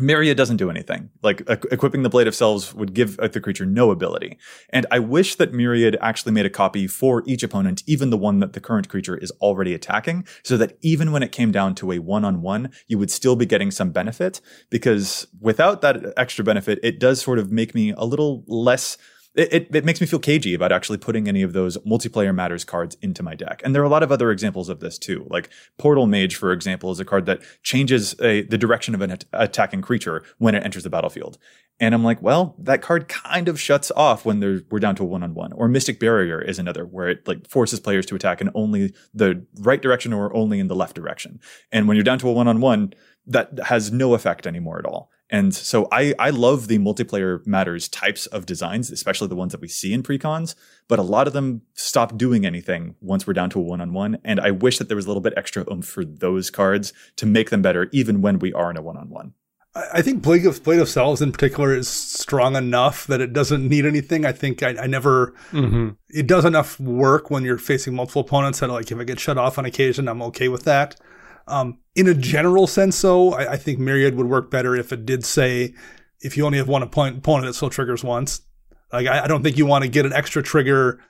S1: Myriad doesn't do anything. Like equipping the Blade of Selves would give uh, the creature no ability. And I wish that Myriad actually made a copy for each opponent, even the one that the current creature is already attacking, so that even when it came down to a one on one, you would still be getting some benefit. Because without that extra benefit, it does sort of make me a little less it, it, it makes me feel cagey about actually putting any of those multiplayer matters cards into my deck. And there are a lot of other examples of this too. Like Portal Mage, for example, is a card that changes a, the direction of an at- attacking creature when it enters the battlefield. And I'm like, well, that card kind of shuts off when we're down to a one-on-one. Or Mystic Barrier is another where it like forces players to attack in only the right direction or only in the left direction. And when you're down to a one-on-one, that has no effect anymore at all. And so I, I love the multiplayer matters types of designs, especially the ones that we see in precons, but a lot of them stop doing anything once we're down to a one on one. And I wish that there was a little bit extra oomph for those cards to make them better, even when we are in a one on one.
S3: I I think Blade of Blade of Selves in particular is strong enough that it doesn't need anything. I think I, I never
S2: Mm-hmm.
S3: it does enough work when you're facing multiple opponents that like if I get shut off on occasion, I'm okay with that. Um, in a general sense, though, I, I think Myriad would work better if it did say if you only have one opponent, opponent it still triggers once. Like I, I don't think you want to get an extra trigger,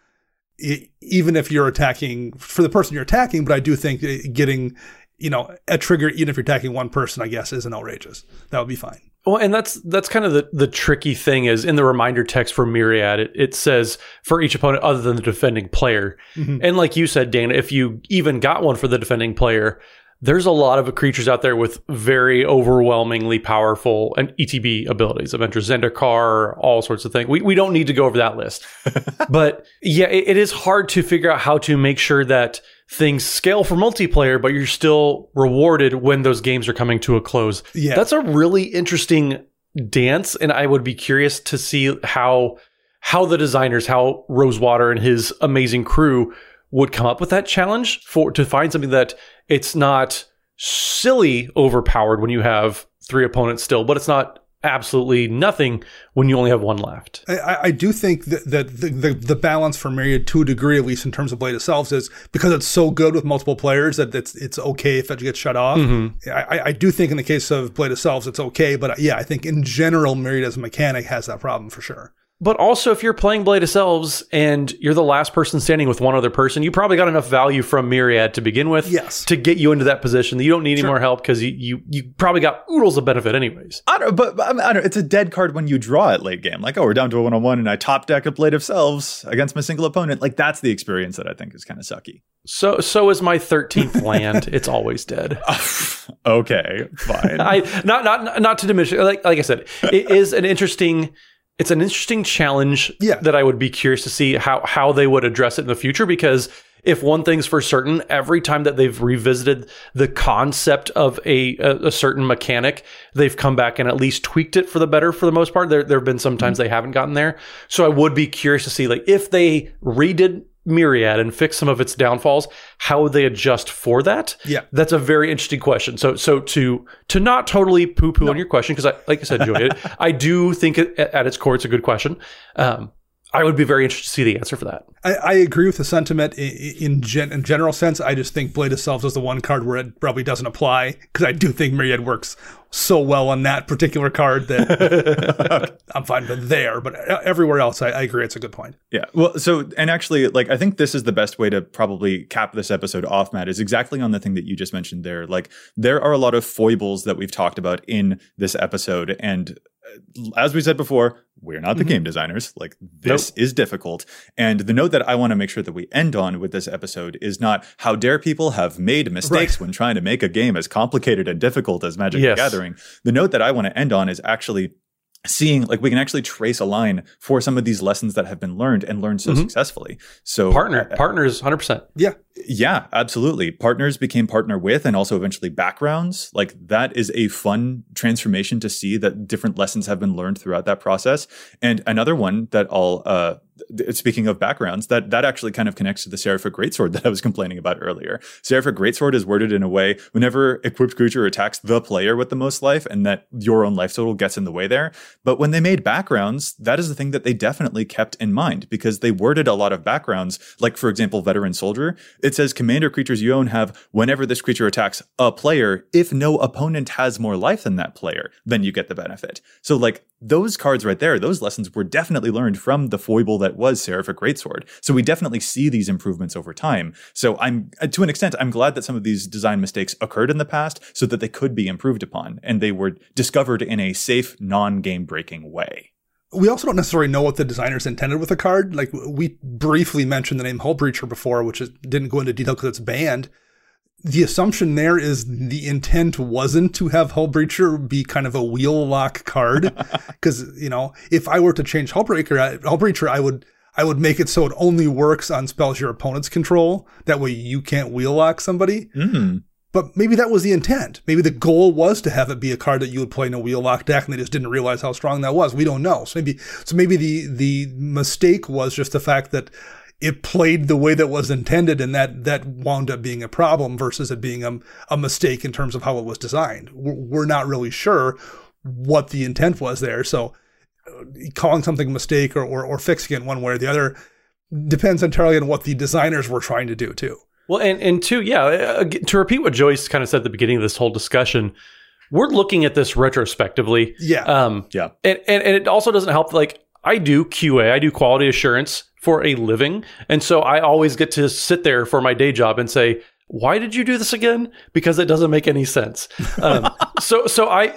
S3: even if you're attacking for the person you're attacking. But I do think uh, getting you know a trigger even if you're attacking one person, I guess, isn't outrageous. That would be fine.
S2: Well, and that's that's kind of the, the tricky thing is in the reminder text for Myriad, it, it says for each opponent other than the defending player. And like you said, Dana, if you even got one for the defending player, there's a lot of creatures out there with very overwhelmingly powerful and ETB abilities. Avenger Zendikar, all sorts of things. We, we don't need to go over that list. [LAUGHS] but yeah, it, it is hard to figure out how to make sure that things scale for multiplayer, but you're still rewarded when those games are coming to a close.
S3: Yeah.
S2: That's a really interesting dance, and I would be curious to see how how the designers, how Rosewater and his amazing crew would come up with that challenge for to find something that it's not silly overpowered when you have three opponents still, but it's not absolutely nothing when you only have one left.
S3: I, I do think that, that the, the, the balance for Myriad, to a degree at least in terms of Blade itself, is because it's so good with multiple players that it's it's okay if it gets shut off.
S2: Mm-hmm.
S3: I, I do think in the case of Blade Selves, it's okay, but yeah, I think in general, Myriad as a mechanic has that problem for sure.
S2: But also, if you're playing Blade of Selves and you're the last person standing with one other person, you probably got enough value from Myriad to begin with
S3: Yes.
S2: to get you into that position that you don't need any more help because you, you you probably got oodles of benefit anyways.
S1: I don't, but, but I, don't. It's a dead card when you draw it late game. Like, oh, we're down to a one on one, and I top deck a Blade of Selves against my single opponent. Like, that's the experience that I think is kind of sucky.
S2: So so is my thirteenth [LAUGHS] land. It's always dead. [LAUGHS]
S1: okay, fine. [LAUGHS]
S2: I not not not to diminish. Like like I said, it is an interesting. It's an interesting challenge
S3: Yeah.
S2: that I would be curious to see how how they would address it in the future because if one thing's for certain, every time that they've revisited the concept of a, a, a certain mechanic, they've come back and at least tweaked it for the better for the most part. There, there have been some times mm-hmm. they haven't gotten there. So I would be curious to see, like, if they redid Myriad and fix some of its downfalls, how would they adjust for that?
S3: Yeah.
S2: That's a very interesting question. So, so to to not totally poo poo on your question, because I, like I said, Joey, [LAUGHS] I do think it, at its core it's a good question. Um, I would be very interested to see the answer for that.
S3: I, I agree with the sentiment in, in, gen, in general sense. I just think Blade of Selves is the one card where it probably doesn't apply because I do think Myriad works so well on that particular card that [LAUGHS] I'm fine with there. But uh, everywhere else, I, I agree. It's a good point.
S1: Yeah. Well, so, and actually, like, I think this is the best way to probably cap this episode off, Matt, is exactly on the thing that you just mentioned there. Like, there are a lot of foibles that we've talked about in this episode. And as we said before, we're not the mm-hmm. game designers. Like, this is difficult. And the note that I want to make sure that we end on with this episode is not how dare people have made mistakes when trying to make a game as complicated and difficult as Magic
S2: Yes.
S1: the Gathering. The note that I want to end on is actually seeing like we can actually trace a line for some of these lessons that have been learned and learned so successfully. So
S2: Partner,
S1: uh,
S2: partners, hundred percent.
S3: Yeah.
S1: yeah, absolutely. Partners became partner with and also eventually backgrounds. Like that is a fun transformation to see that different lessons have been learned throughout that process. And another one that I'll uh speaking of backgrounds, that that actually kind of connects to the Seraphic Greatsword [LAUGHS] that I was complaining about earlier. Seraphic Greatsword is worded in a way whenever equipped creature attacks the player with the most life and that your own life total gets in the way there. But when they made backgrounds, that is the thing that they definitely kept in mind because they worded a lot of backgrounds, like for example, Veteran Soldier. It says commander creatures you own have whenever this creature attacks a player, if no opponent has more life than that player, then you get the benefit. So like those cards right there, those lessons were definitely learned from the foible that was Seraphic Greatsword. So we definitely see these improvements over time. So I'm, uh, to an extent, I'm glad that some of these design mistakes occurred in the past so that they could be improved upon and they were discovered in a safe, non-game breaking way.
S3: We also don't necessarily know what the designers intended with the card. Like we briefly mentioned the name Hullbreacher before, which is, didn't go into detail because it's banned. The assumption there is the intent wasn't to have Hullbreacher be kind of a wheel lock card. [LAUGHS] Because, you know, if I were to change Hull Breaker, I, Hullbreacher, I would, I would make it so it only works on spells your opponents control. That way you can't wheel lock somebody.
S1: Mm.
S3: But maybe that was the intent. Maybe the goal was to have it be a card that you would play in a wheel lock deck, and they just didn't realize how strong that was. We don't know. So maybe, so maybe the the mistake was just the fact that it played the way that was intended, and that that wound up being a problem versus it being a, a mistake in terms of how it was designed. We're, we're not really sure what the intent was there. So uh, calling something a mistake or, or or fixing it one way or the other depends entirely on what the designers were trying to do too.
S2: Well, and and two, yeah, uh, to repeat what Joyce kind of said at the beginning of this whole discussion, we're looking at this retrospectively.
S3: Yeah.
S2: Um,
S1: Yeah.
S2: and, and and it also doesn't help. Like I do QA, I do quality assurance for a living, and so I always get to sit there for my day job and say, "Why did you do this again?" Because it doesn't make any sense. Um, [LAUGHS] so so I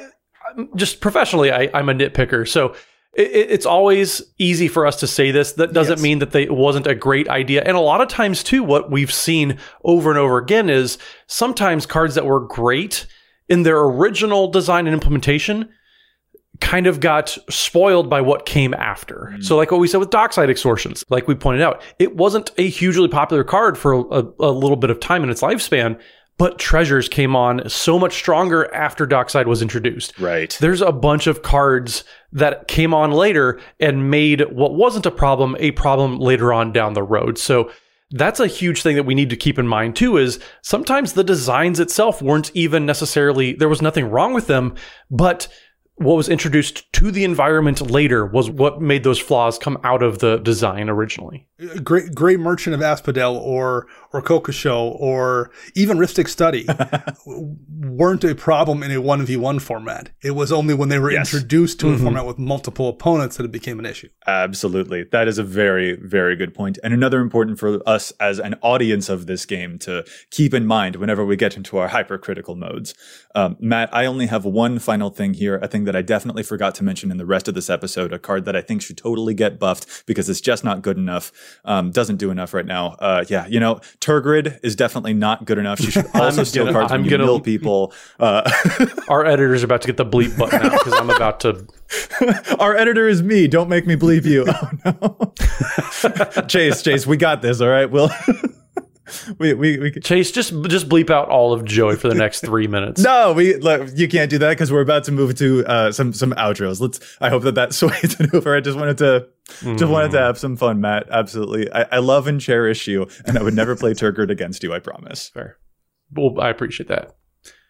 S2: just professionally, I, I'm a nitpicker. So it, it- it's always easy for us to say this. That doesn't
S3: Yes.
S2: mean that they, it wasn't a great idea. And a lot of times, too, what we've seen over and over again is sometimes cards that were great in their original design and implementation kind of got spoiled by what came after. Mm. So, like what we said with Dockside Extortions, like we pointed out, it wasn't a hugely popular card for a, a little bit of time in its lifespan, but Treasures came on so much stronger after Dockside was introduced.
S1: Right.
S2: There's a bunch of cards that came on later and made what wasn't a problem a problem later on down the road. So, that's a huge thing that we need to keep in mind too is sometimes the designs itself weren't even necessarily there was nothing wrong with them but what was introduced to the environment later was what made those flaws come out of the design originally.
S3: Great, gray merchant of Asphodel or or Kokusho or even Rhystic Study [LAUGHS] weren't a problem in a one v one format. It was only when they were
S1: Yes.
S3: introduced to a format with multiple opponents that it became an issue.
S1: Absolutely. That is a very, very good point. And another important for us as an audience of this game to keep in mind whenever we get into our hypercritical modes. Um, Matt, I only have one final thing here, a that I definitely forgot to mention in the rest of this episode, a card that I think should totally get buffed because it's just not good enough. Um, doesn't do enough right now. Uh, yeah, you know, Tergrid is definitely not good enough. She should [LAUGHS] also steal
S2: gonna-
S1: cards
S2: I'm gonna-
S1: mill people. Uh, [LAUGHS]
S2: Our editor's about to get the bleep button out because I'm about to [LAUGHS]
S1: Our editor is me. Don't make me believe you. Oh no. Chase, Chase, we got this, all right? We'll [LAUGHS] we we we
S2: Chase just just bleep out all of Joey for the next [LAUGHS] 3 minutes.
S1: no, we look, you can't do that because we're about to move to uh, some some outros. Let's. I hope that that [LAUGHS] sways it over. I just wanted to just wanted to have some fun, Matt. Absolutely, I, I love and cherish you, and I would never play Tergrid against you. I promise.
S2: Fair. Well, I appreciate that.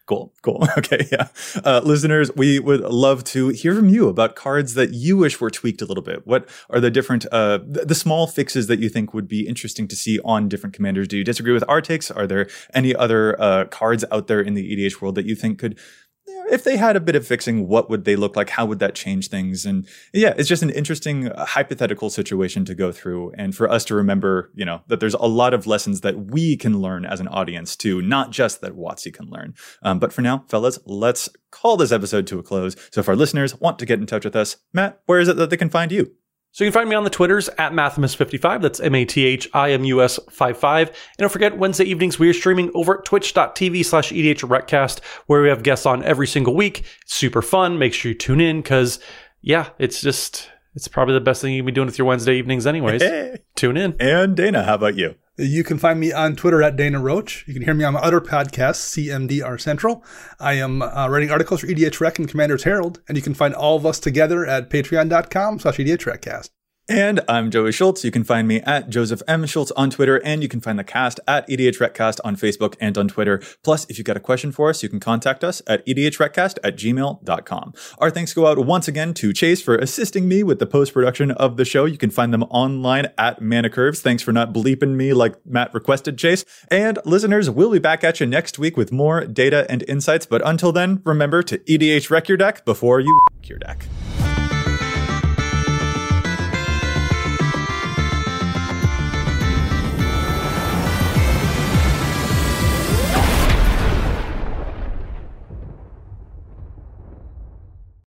S1: Cool, cool. [LAUGHS] Okay, yeah. Uh, listeners, we would love to hear from you about cards that you wish were tweaked a little bit. What are the different, uh, th- the small fixes that you think would be interesting to see on different commanders? Do you disagree with our takes? Are there any other uh, cards out there in the EDH world that you think could, if they had a bit of fixing, what would they look like? How would that change things? And yeah, it's just an interesting uh, hypothetical situation to go through, and for us to remember, you know, that there's a lot of lessons that we can learn as an audience too, not just that WotC can learn. Um, but for now, fellas, let's call this episode to a close. So if our listeners want to get in touch with us, Matt, where is it that they can find you?
S2: So you can find me on the Twitters at Mathimus55. That's M A T H I M U S 55. And don't forget, Wednesday evenings we are streaming over at twitch.tv slash EDHRECast, where we have guests on every single week. It's super fun. Make sure you tune in because, yeah, it's just, it's probably the best thing you can be doing with your Wednesday evenings, anyways.
S1: Hey.
S2: Tune in.
S1: And Dana, how about you?
S3: You can find me on Twitter at Dana Roach. You can hear me on my other podcast, CMDR Central. I am uh, writing articles for EDHREC and Commander's Herald, and you can find all of us together at patreon.com slash E EDHRECast.
S1: And I'm Joey Schultz. You can find me at Joseph M. Schultz on Twitter, and you can find the cast at EDHRECast on Facebook and on Twitter. Plus, if you've got a question for us, you can contact us at E edhrecast at gmail.com. Our thanks go out once again to Chase for assisting me with the post production of the show. You can find them online at Mana Curves. Thanks for not bleeping me like Matt requested, Chase. And listeners, we'll be back at you next week with more data and insights. But until then, remember to EDHREC your deck before you your deck.